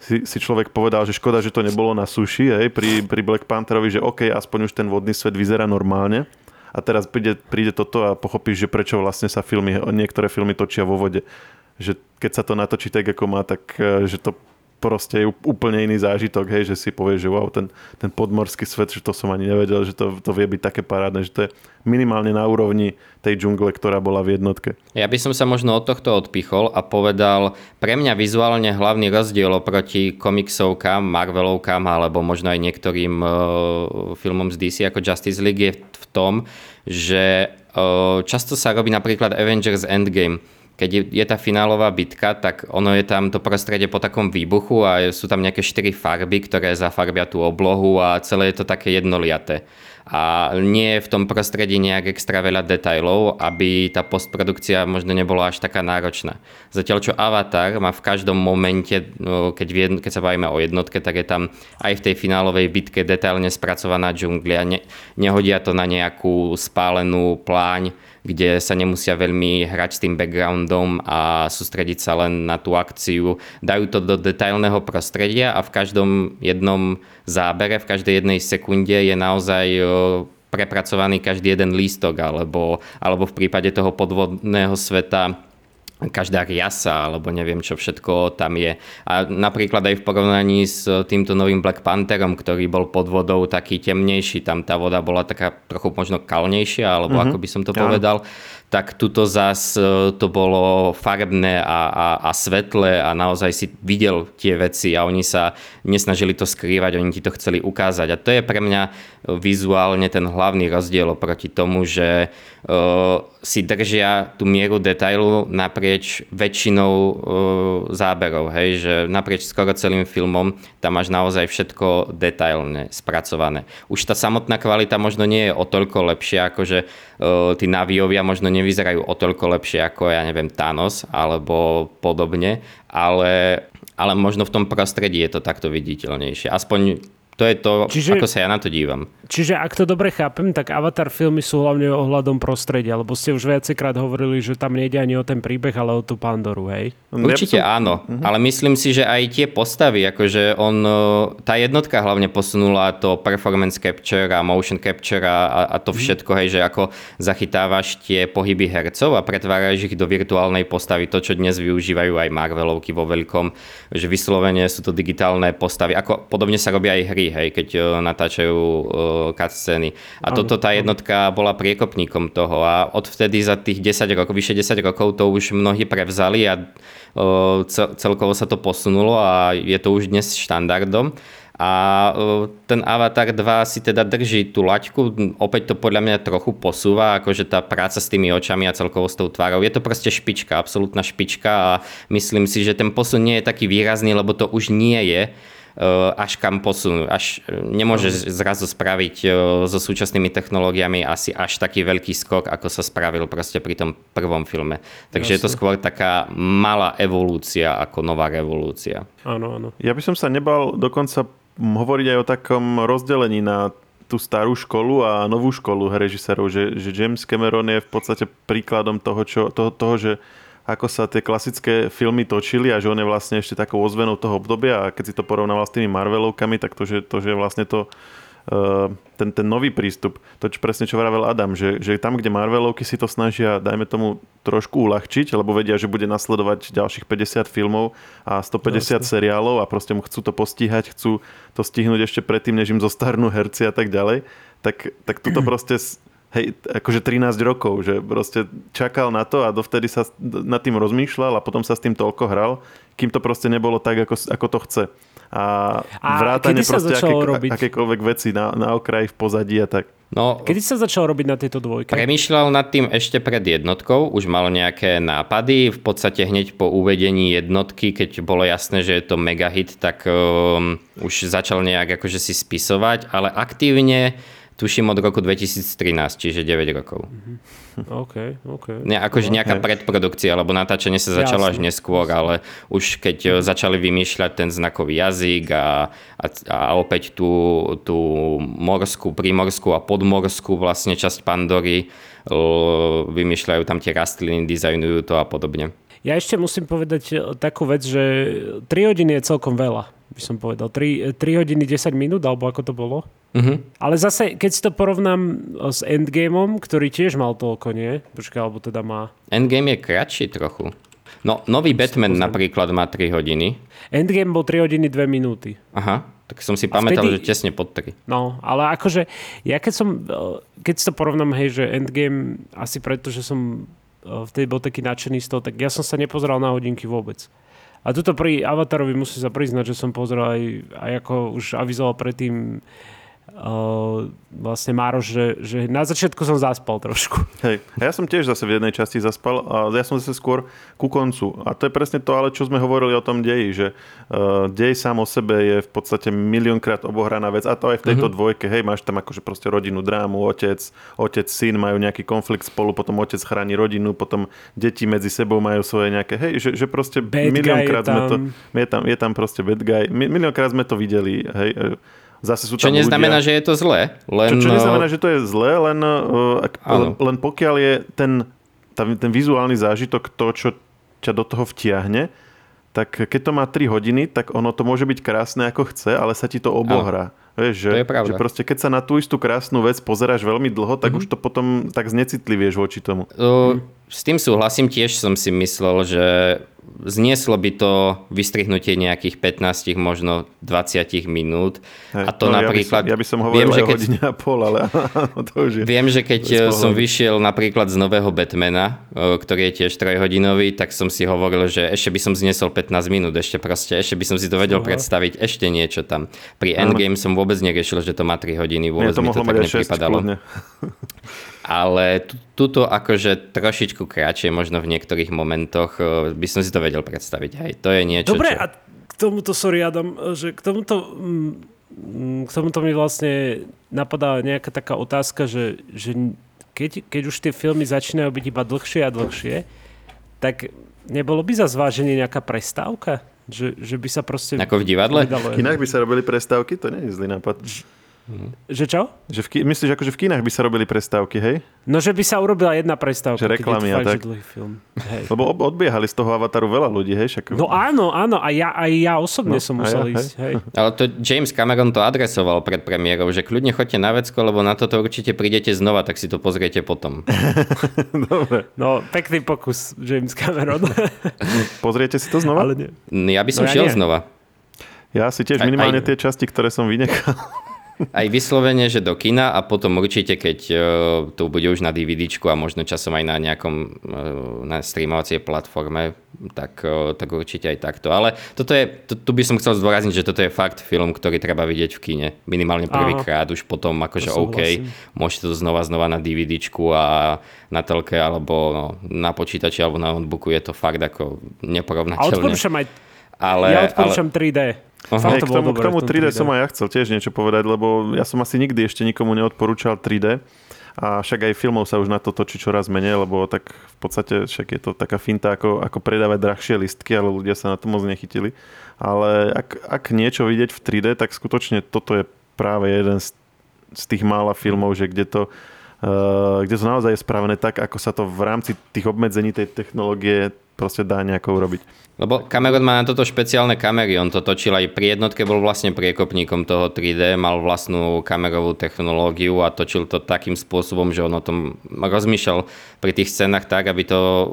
si, si človek povedal, že škoda, že to nebolo na suši, hej, pri, pri Black Pantherovi, že OK, aspoň už ten vodný svet vyzerá normálne a teraz príde, príde toto a pochopíš, že prečo vlastne sa filmy, niektoré filmy točia vo vode. Že keď sa to natočí tak, ako má, tak eh, že to proste je úplne iný zážitok, hej, že si povieš, že wow, ten, ten podmorský svet, že to som ani nevedel, že to, to vie byť také parádne, že to je minimálne na úrovni tej džungle, ktorá bola v jednotke. Ja by som sa možno od tohto odpichol a povedal, pre mňa vizuálne hlavný rozdiel oproti komiksovkám, Marvelovkám alebo možno aj niektorým uh, filmom z DC ako Justice League je v tom, že uh, často sa robí napríklad Avengers Endgame keď je, je tá finálová bitka, tak ono je tam to prostredie po takom výbuchu a sú tam nejaké štyri farby, ktoré zafarbia tú oblohu a celé je to také jednoliaté. A nie je v tom prostredí nejak extra veľa detajlov, aby tá postprodukcia možno nebola až taká náročná. Zatiaľ čo Avatar má v každom momente, no, keď, jedno, keď sa bavíme o jednotke, tak je tam aj v tej finálovej bitke detailne spracovaná džunglia. Ne, nehodia to na nejakú spálenú pláň, kde sa nemusia veľmi hrať s tým backgroundom a sústrediť sa len na tú akciu. Dajú to do detailného prostredia a v každom jednom zábere, v každej jednej sekunde je naozaj prepracovaný každý jeden lístok, alebo, alebo v prípade toho podvodného sveta každá riasa, alebo neviem čo všetko tam je. A napríklad aj v porovnaní s týmto novým Black Pantherom, ktorý bol pod vodou taký temnejší, tam tá voda bola taká trochu možno kalnejšia, alebo mm-hmm. ako by som to ja. povedal, tak tuto zas e, to bolo farebné a, a, a svetlé a naozaj si videl tie veci a oni sa nesnažili to skrývať, oni ti to chceli ukázať. A to je pre mňa vizuálne ten hlavný rozdiel oproti tomu, že uh, si držia tú mieru detailu naprieč väčšinou uh, záberov, hej, že naprieč skoro celým filmom tam máš naozaj všetko detailne spracované. Už tá samotná kvalita možno nie je o toľko lepšia, ako že uh, tí naviovia možno nevyzerajú o toľko lepšie ako, ja neviem, Thanos alebo podobne, ale ale možno v tom prostredí je to takto viditeľnejšie. Aspoň to je to, Čiže... ako sa ja na to dívam. Čiže ak to dobre chápem, tak Avatar filmy sú hlavne ohľadom prostredia, lebo ste už viacekrát hovorili, že tam nejde ani o ten príbeh, ale o tú Pandoru, hej? Určite áno, uh-huh. ale myslím si, že aj tie postavy, akože on, tá jednotka hlavne posunula to performance capture a motion capture a, a to mhm. všetko, hej, že ako zachytávaš tie pohyby hercov a pretváraš ich do virtuálnej postavy, to, čo dnes využívajú aj Marvelovky vo veľkom, že vyslovene sú to digitálne postavy, ako podobne sa robia aj hry, hej, keď natáčajú cutscény. A ano, toto tá jednotka bola priekopníkom toho a odvtedy za tých 10 rokov, vyše 10 rokov to už mnohí prevzali a celkovo sa to posunulo a je to už dnes štandardom. A ten Avatar 2 si teda drží tú laťku, opäť to podľa mňa trochu posúva, akože tá práca s tými očami a celkovo s tou tvárou. Je to proste špička, absolútna špička a myslím si, že ten posun nie je taký výrazný, lebo to už nie je až kam posunú. Až eh, nemôže zrazu spraviť eh, so súčasnými technológiami asi až taký veľký skok, ako sa spravil proste pri tom prvom filme. Takže Jasne. je to skôr taká malá evolúcia ako nová revolúcia. Áno, áno. Ja by som sa nebal dokonca hovoriť aj o takom rozdelení na tú starú školu a novú školu režisérov, že, že James Cameron je v podstate príkladom toho, čo, toho, toho že ako sa tie klasické filmy točili a že on je vlastne ešte takou ozvenou toho obdobia a keď si to porovnával s tými Marvelovkami, tak to, že, to, že vlastne to uh, ten, ten nový prístup, to čo presne čo vravel Adam, že, že tam, kde Marvelovky si to snažia, dajme tomu, trošku uľahčiť, lebo vedia, že bude nasledovať ďalších 50 filmov a 150 Jasne. seriálov a proste mu chcú to postíhať, chcú to stihnúť ešte predtým, než im zostarnú herci a tak ďalej, tak, tak tuto proste hej, akože 13 rokov, že proste čakal na to a dovtedy sa nad tým rozmýšľal a potom sa s tým toľko hral, kým to proste nebolo tak, ako, ako to chce a, a vrátane proste aké, robiť? akékoľvek veci na, na okraji, v pozadí a tak. No, Kedy sa začal robiť na tejto dvojke? Premýšľal nad tým ešte pred jednotkou, už mal nejaké nápady, v podstate hneď po uvedení jednotky, keď bolo jasné, že je to mega hit, tak um, už začal nejak akože si spisovať, ale aktívne tuším od roku 2013, čiže 9 rokov. Mm-hmm. OK, OK. Ne, akože nejaká okay. predprodukcia, lebo natáčanie sa začalo Jasne. až neskôr, ale už keď mm. začali vymýšľať ten znakový jazyk a, a, a opäť tú, tú morskú, primorskú a podmorskú vlastne časť Pandory, vymýšľajú tam tie rastliny, dizajnujú to a podobne. Ja ešte musím povedať takú vec, že 3 hodiny je celkom veľa by som povedal. 3, 3 hodiny 10 minút, alebo ako to bolo. Uh-huh. Ale zase, keď si to porovnám s Endgameom, ktorý tiež mal toľko, nie? Počkaj, alebo teda má... Endgame je kratší trochu. No, nový Batman napríklad má 3 hodiny. Endgame bol 3 hodiny 2 minúty. Aha, tak som si pamätal, vtedy... že tesne pod 3. No, ale akože, ja keď som, keď si to porovnám, hej, že Endgame, asi preto, že som vtedy bol taký nadšený z toho, tak ja som sa nepozeral na hodinky vôbec. A tuto pri Avatarovi musím sa priznať, že som pozrel aj, aj ako už avizoval predtým uh, vlastne Mároš, že, že na začiatku som zaspal trošku. Hej, ja som tiež zase v jednej časti zaspal a ja som zase skôr ku koncu. A to je presne to, ale čo sme hovorili o tom deji, že uh, dej sám o sebe je v podstate miliónkrát obohraná vec a to aj v tejto uh-huh. dvojke. Hej, máš tam akože proste rodinu, drámu, otec, otec, syn majú nejaký konflikt spolu, potom otec chráni rodinu, potom deti medzi sebou majú svoje nejaké, hej, že, že proste miliónkrát sme to, je tam, je tam proste bad guy, miliónkrát sme to videli, hej, Zase sú čo tam neznamená, ľudia, že je to zlé. Len... Čo, čo neznamená, že to je zlé, len, uh, ak, len, len pokiaľ je ten, ten, ten vizuálny zážitok to, čo ťa do toho vtiahne, tak keď to má 3 hodiny, tak ono to môže byť krásne ako chce, ale sa ti to obohrá. Vieš, že, to je pravda. že proste keď sa na tú istú krásnu vec pozeráš veľmi dlho, tak mm-hmm. už to potom tak znecitlivieš voči tomu. Uh, s tým súhlasím, tiež som si myslel, že znieslo by to vystrihnutie nejakých 15, možno 20 minút. Hej, a to no, napríklad... Ja by som, ja by som hovoril viem, že keď, hodine a pol, ale to už je... Viem, že keď som vyšiel napríklad z nového Batmana, ktorý je tiež trojhodinový, tak som si hovoril, že ešte by som zniesol 15 minút, ešte proste, ešte by som si to vedel Aha. predstaviť, ešte niečo tam. Pri Endgame som vôbec neriešil, že to má 3 hodiny, vôbec mi to tak nepripadalo. Ale tuto akože trošičku kratšie, možno v niektorých momentoch e, by som si to vedel predstaviť. Hej, to je niečo, Dobre, čo... a k tomuto, sorry Adam, že k tomuto, mm, k tomuto mi vlastne napadá nejaká taká otázka, že, že keď, keď už tie filmy začínajú byť iba dlhšie a dlhšie, tak nebolo by za zváženie nejaká prestávka? Že, že by sa proste... Ako v divadle? Inak by sa robili prestávky, to nie je zlý nápad. Mm. Že čo? Že v, myslíš, ako, že v kinách by sa robili prestávky, hej? No, že by sa urobila jedna prestávka. Že reklamy a tak. film. Hej. Lebo odbiehali z toho avataru veľa ľudí, hej? Však... No áno, áno. A ja, aj ja osobne no, som musel ja, ísť. Hej. hej. Ale to James Cameron to adresoval pred premiérou, že kľudne choďte na vecko, lebo na toto určite prídete znova, tak si to pozriete potom. Dobre. No, pekný pokus, James Cameron. Pozriete si to znova? Ale nie. Ja by som no, ja šiel nie. znova. Ja si tiež minimálne aj, aj... tie časti, ktoré som vynechal. Aj vyslovene, že do kina a potom určite, keď uh, to bude už na DVDčku a možno časom aj na nejakom uh, na streamovacej platforme, tak, uh, tak určite aj takto. Ale toto je, to, tu by som chcel zdôrazniť, že toto je fakt film, ktorý treba vidieť v kine. Minimálne prvýkrát, už potom akože OK, môžete to znova znova na DVDčku a na telke alebo no, na počítači alebo na notebooku je to fakt ako neporovnateľné. A odporúčam aj ale, ja odporúčam ale... 3D. Hey, k tomu, k tomu 3D, 3D som aj ja chcel tiež niečo povedať, lebo ja som asi nikdy ešte nikomu neodporúčal 3D. A však aj filmov sa už na to točí čoraz menej, lebo tak v podstate však je to taká finta, ako, ako predávať drahšie listky, ale ľudia sa na to moc nechytili. Ale ak, ak niečo vidieť v 3D, tak skutočne toto je práve jeden z, z tých mála filmov, že kde to, uh, kde to naozaj je spravené tak, ako sa to v rámci tých obmedzení tej technológie proste dá nejako urobiť. Lebo Cameron má na toto špeciálne kamery, on to točil aj pri jednotke, bol vlastne priekopníkom toho 3D, mal vlastnú kamerovú technológiu a točil to takým spôsobom, že on o tom rozmýšľal pri tých scénach tak, aby to uh,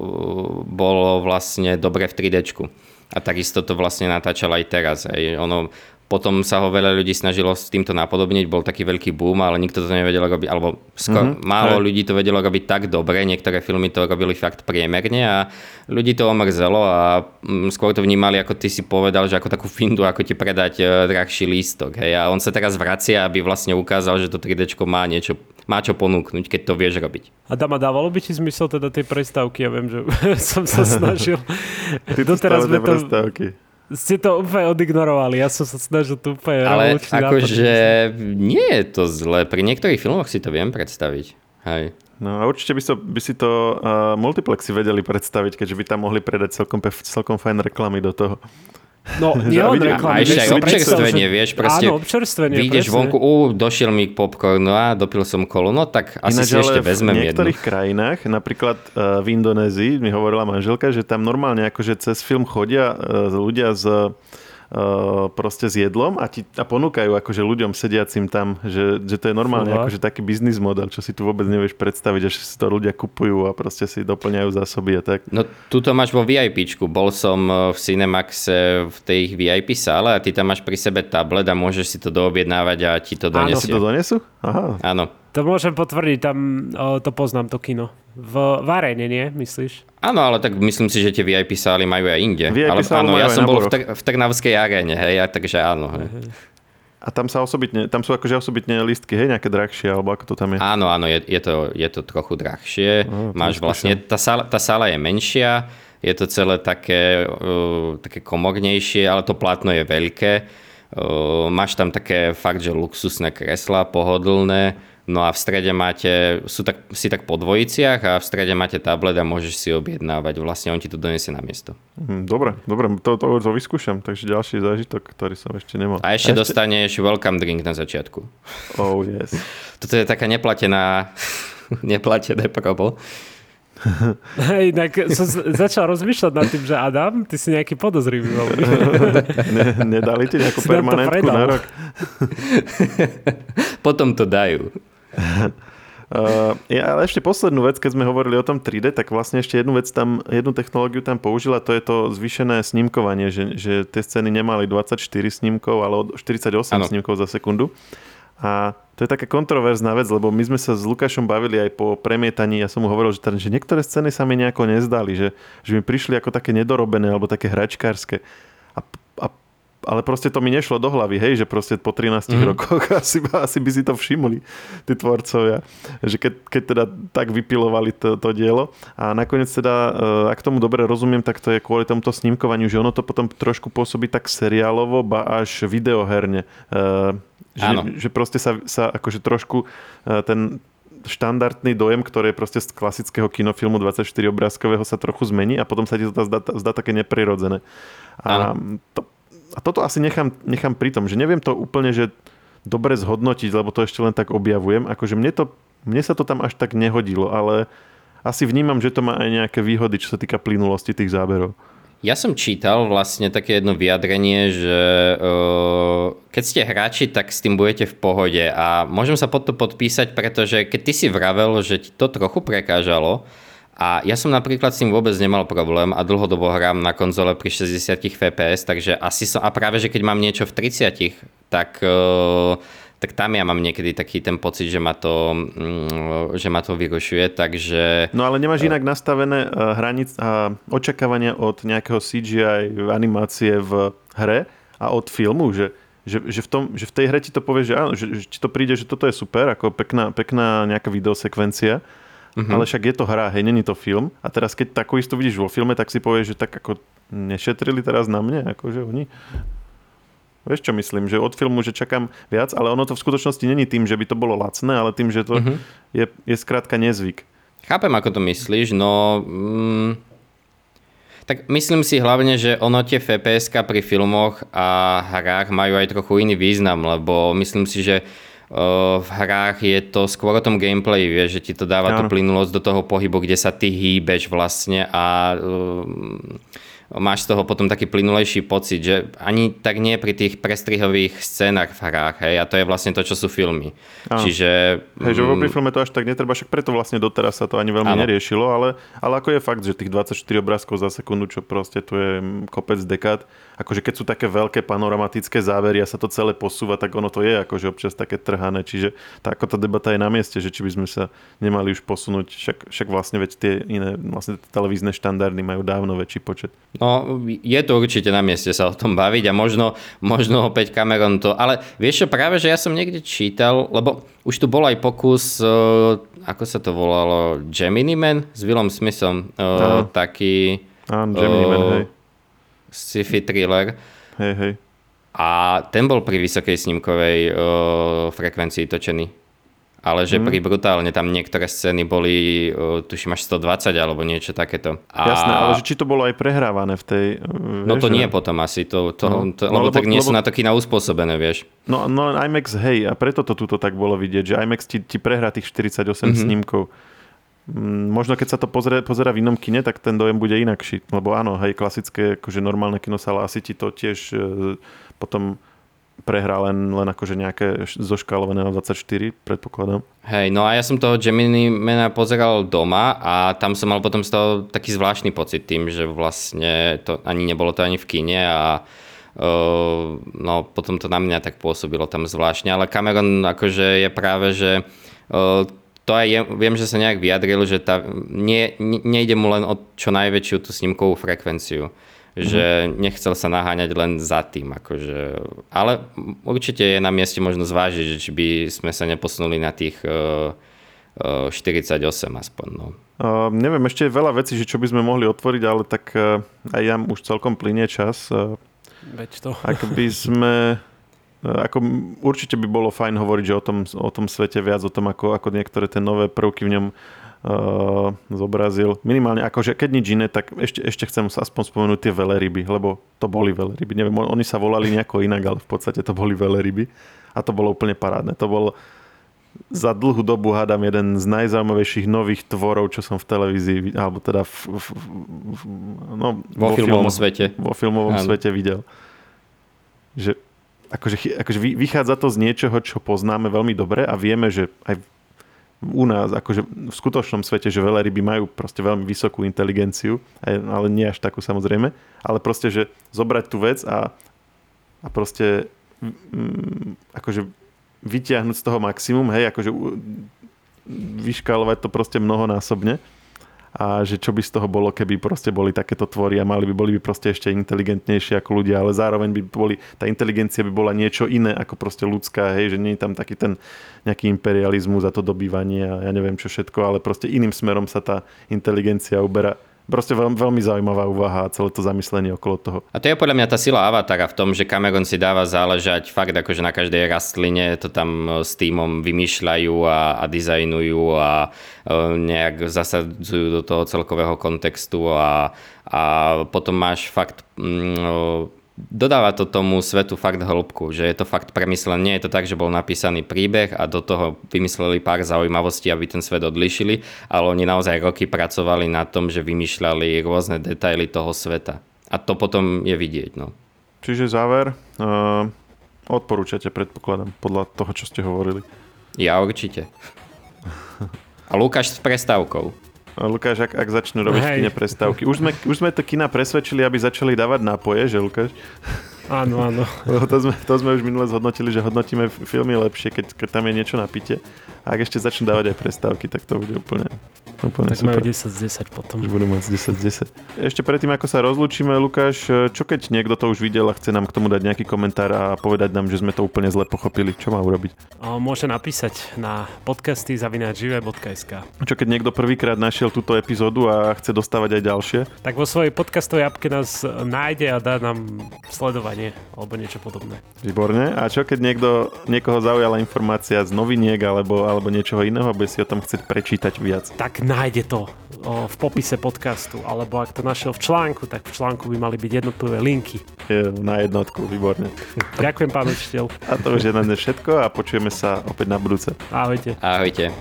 bolo vlastne dobre v 3D. A takisto to vlastne natáčal aj teraz. Ono, potom sa ho veľa ľudí snažilo s týmto napodobniť, bol taký veľký boom, ale nikto to nevedel robiť, alebo skoro mm-hmm. málo Aj. ľudí to vedelo robiť tak dobre, niektoré filmy to robili fakt priemerne a ľudí to omrzelo a mm, skôr to vnímali, ako ty si povedal, že ako takú findu, ako ti predať e, drahší lístok. Hej. A on sa teraz vracia, aby vlastne ukázal, že to 3D má niečo má čo ponúknuť, keď to vieš robiť. A Dama, dávalo by ti zmysel teda tej prestávky? Ja viem, že som sa snažil. Ty Doteraz sme to, ste to úplne odignorovali. Ja som sa snažil to úplne Ale akože nie je to zlé. Pri niektorých filmoch si to viem predstaviť. Hej. No a určite by, so, by si to uh, multiplexy vedeli predstaviť, keďže by tam mohli predať celkom, celkom fajn reklamy do toho. No, nie len reklamy. A ešte aj občerstvenie, vieš, proste áno, občerstvenie, vyjdeš presne. vonku, ú, došiel mi popcorn, no a dopil som kolu, no tak asi Ináč, si ešte vezmem jednu. v niektorých jednu. krajinách, napríklad uh, v Indonézii, mi hovorila manželka, že tam normálne akože cez film chodia uh, ľudia z Eh, proste s jedlom a, ti, a ponúkajú akože ľuďom sediacim tam, že, že to je normálne Fúha. akože taký biznis model, čo si tu vôbec nevieš predstaviť, že si to ľudia kupujú a proste si doplňajú zásoby a tak. No tuto máš vo VIPčku. Bol som eh, v Cinemaxe v tej VIP sále a ty tam máš pri sebe tablet a môžeš si to doobjednávať a ti to donesie. Áno, si to donesú? Aha. Áno. To môžem potvrdiť, tam o, to poznám, to kino. V, v aréne, nie? Myslíš? Áno, ale tak myslím si, že tie VIP sály majú aj inde. VIP ale, áno, ja som bol v, tr- v Trnavskej aréne, hej, takže áno. Hej. A tam sa osobitne, tam sú akože osobitne listky, hej, nejaké drahšie, alebo ako to tam je? Áno, áno, je, je, to, je to trochu drahšie. Oh, Máš vlastne, tá sála, tá sála je menšia, je to celé také, uh, také komornejšie, ale to plátno je veľké. Uh, máš tam také fakt, že luxusné kresla, pohodlné No a v strede máte, sú tak, si tak po dvojiciach a v strede máte tablet a môžeš si objednávať. Vlastne on ti to donesie na miesto. Mhm, dobre, dobre, to, to, to vyskúšam. Takže ďalší zážitok, ktorý som ešte nemal. A ešte, a ešte dostaneš welcome drink na začiatku. Oh yes. Toto je taká neplatená, neplatené probo. Hej, inak som začal rozmýšľať nad tým, že Adam, ty si nejaký podozrivý. ne, nedali ti nejakú permanentku na rok? Potom to dajú. Uh, ja, ale ešte poslednú vec, keď sme hovorili o tom 3D, tak vlastne ešte jednu vec tam, jednu technológiu tam použila, to je to zvýšené snímkovanie, že, že tie scény nemali 24 snímkov, ale 48 ano. snímkov za sekundu. A to je taká kontroverzná vec, lebo my sme sa s Lukášom bavili aj po premietaní, ja som mu hovoril, že, že niektoré scény sa mi nejako nezdali, že, že mi prišli ako také nedorobené alebo také hračkárske. Ale proste to mi nešlo do hlavy, hej, že proste po 13 mm-hmm. rokoch asi, asi by si to všimli, tí tvorcovia, že keď, keď teda tak vypilovali to, to dielo a nakoniec teda, eh, ak tomu dobre rozumiem, tak to je kvôli tomuto snímkovaniu, že ono to potom trošku pôsobí tak seriálovo, ba až videoherne. Eh, že, že proste sa, sa akože trošku eh, ten, štandardný dojem, ktorý je proste z klasického kinofilmu 24 obrázkového sa trochu zmení a potom sa ti to zdá, zdá také neprirodzené. A to, a toto asi nechám, nechám pri tom, že neviem to úplne, že dobre zhodnotiť, lebo to ešte len tak objavujem. Akože mne, to, mne sa to tam až tak nehodilo, ale asi vnímam, že to má aj nejaké výhody, čo sa týka plynulosti tých záberov. Ja som čítal vlastne také jedno vyjadrenie, že uh, keď ste hráči, tak s tým budete v pohode a môžem sa pod to podpísať, pretože keď ty si vravel, že ti to trochu prekážalo, a ja som napríklad s tým vôbec nemal problém a dlhodobo hrám na konzole pri 60 fps, takže asi som, a práve, že keď mám niečo v 30, tak, uh, tak tam ja mám niekedy taký ten pocit, že ma to, um, že ma to vyrušuje, takže... No ale nemáš inak nastavené uh, hranic a očakávania od nejakého CGI animácie v hre a od filmu, že že, že, v tom, že v tej hre ti to povie, že áno, že, že ti to príde, že toto je super, ako pekná, pekná nejaká videosekvencia, Uh-huh. Ale však je to hra, hej, není to film. A teraz keď takú istú vidíš vo filme, tak si povieš, že tak ako nešetrili teraz na mne, akože oni... Vieš čo myslím, že od filmu, že čakám viac, ale ono to v skutočnosti není tým, že by to bolo lacné, ale tým, že to uh-huh. je, je skrátka nezvyk. Chápem, ako to myslíš, no... Mm, tak myslím si hlavne, že ono tie fps pri filmoch a hrách majú aj trochu iný význam, lebo myslím si, že v hrách je to skôr o tom gameplay, vieš, že ti to dáva ano. tú plynulosť do toho pohybu, kde sa ty hýbeš vlastne a máš z toho potom taký plynulejší pocit, že ani tak nie pri tých prestrihových scénach v hrách, hej, a to je vlastne to, čo sú filmy. Áno. Čiže... Hej, že pri mm, filme to až tak netreba, však preto vlastne doteraz sa to ani veľmi áno. neriešilo, ale, ale ako je fakt, že tých 24 obrázkov za sekundu, čo proste tu je kopec dekád, akože keď sú také veľké panoramatické závery a sa to celé posúva, tak ono to je akože občas také trhané, čiže tá, ako tá debata je na mieste, že či by sme sa nemali už posunúť, však, však vlastne veď tie iné vlastne televízne štandardy majú dávno väčší počet. No, je to určite na mieste sa o tom baviť a možno, možno opäť Cameron to, ale vieš čo, práve, že ja som niekde čítal, lebo už tu bol aj pokus, uh, ako sa to volalo, Gemini Man s Willom Smithom, uh, taký... Áno, Gemini Man, hej sci-fi thriller. Hej, hej. A ten bol pri vysokej snímkovej uh, frekvencii točený. Ale že hmm. pri brutálne tam niektoré scény boli, uh, tuším až 120 alebo niečo takéto. A... Jasné, ale že či to bolo aj prehrávané v tej... Uh, no to že... nie potom asi, to, to, no. to, lebo, no, lebo tak nie lebo... sú na to kina uspôsobené, vieš. No, no IMAX, hej, a preto to tuto tak bolo vidieť, že IMAX ti, ti prehrá tých 48 mm-hmm. snímkov. Mm, možno keď sa to pozrie, pozera v inom kine, tak ten dojem bude inakší. Lebo áno, hej, klasické, akože normálne kinosála asi ti to tiež e, potom prehrá len, len akože nejaké zoškálované na 24, predpokladám. Hej, no a ja som toho Gemini Mana pozeral doma a tam som mal potom z toho taký zvláštny pocit tým, že vlastne to ani nebolo to ani v kine a uh, no potom to na mňa tak pôsobilo tam zvláštne, ale Cameron akože je práve, že uh, to aj je, viem, že sa nejak vyjadril, že tá, nie, nejde mu len o čo najväčšiu tú snímkovú frekvenciu. Mm-hmm. Že nechcel sa naháňať len za tým. Akože, ale určite je na mieste možno zvážiť, že či by sme sa neposunuli na tých uh, uh, 48 aspoň. No. Uh, neviem, ešte je veľa vecí, že čo by sme mohli otvoriť, ale tak uh, aj ja už celkom plinie čas. Uh, Veď to. Ak by sme ako určite by bolo fajn hovoriť že o, tom, o tom svete viac, o tom, ako, ako niektoré tie nové prvky v ňom uh, zobrazil. Minimálne, akože keď nič iné, tak ešte, ešte chcem aspoň spomenúť tie veleryby, lebo to boli veleryby. Neviem, oni sa volali nejako inak, ale v podstate to boli veleryby. A to bolo úplne parádne. To bol za dlhú dobu hádam jeden z najzaujímavejších nových tvorov, čo som v televízii, alebo teda v, v, v, no, vo, vo filmovom filmo, svete. Vo filmovom Áno. svete videl. Že akože, akože vychádza to z niečoho, čo poznáme veľmi dobre a vieme, že aj u nás, akože v skutočnom svete, že ryby majú proste veľmi vysokú inteligenciu, ale nie až takú samozrejme, ale proste, že zobrať tú vec a, a proste mm, akože vytiahnuť z toho maximum, hej, akože vyškálovať to proste mnohonásobne a že čo by z toho bolo, keby proste boli takéto tvory a mali by boli by proste ešte inteligentnejšie ako ľudia, ale zároveň by boli, tá inteligencia by bola niečo iné ako proste ľudská, hej, že nie je tam taký ten nejaký imperializmus a to dobývanie a ja neviem čo všetko, ale proste iným smerom sa tá inteligencia uberá Proste veľmi, veľmi zaujímavá úvaha a celé to zamyslenie okolo toho. A to je podľa mňa tá sila Avatara v tom, že Cameron si dáva záležať fakt akože na každej rastline to tam e, s týmom vymýšľajú a, a dizajnujú a, e, nejak zasadzujú do toho celkového kontextu a, a potom máš fakt mm, dodáva to tomu svetu fakt hĺbku, že je to fakt premyslené. Nie je to tak, že bol napísaný príbeh a do toho vymysleli pár zaujímavostí, aby ten svet odlišili, ale oni naozaj roky pracovali na tom, že vymýšľali rôzne detaily toho sveta. A to potom je vidieť. No. Čiže záver, uh, odporúčate, predpokladám, podľa toho, čo ste hovorili. Ja určite. A Lukáš s prestávkou. Lukáš, ak, ak začnú robiť Hej. kine prestávky. Už sme, už sme to kina presvedčili, aby začali dávať nápoje, že Lukáš? Áno, áno. To sme, to sme už minule zhodnotili, že hodnotíme filmy lepšie, keď, keď tam je niečo na pite. A ak ešte začnú dávať aj prestávky, tak to bude úplne, úplne tak super. majú 10 z 10 potom. Budú mať 10 z 10. Ešte predtým, ako sa rozlúčime, Lukáš, čo keď niekto to už videl a chce nám k tomu dať nejaký komentár a povedať nám, že sme to úplne zle pochopili, čo má urobiť? Môže napísať na podcasty zavináčive.sk Čo keď niekto prvýkrát našiel túto epizódu a chce dostávať aj ďalšie? Tak vo svojej podcastovej apke nás nájde a dá nám sledovanie alebo niečo podobné. Výborne. A čo keď niekto, niekoho zaujala informácia z noviniek alebo, alebo niečoho iného, aby si o tom chcieť prečítať viac? Tak nájde to v popise podcastu, alebo ak to našiel v článku, tak v článku by mali byť jednotlivé linky. Je na jednotku, výborne. Ďakujem, pán učiteľ. A to už je na dnes všetko a počujeme sa opäť na budúce. Ahojte. Ahojte.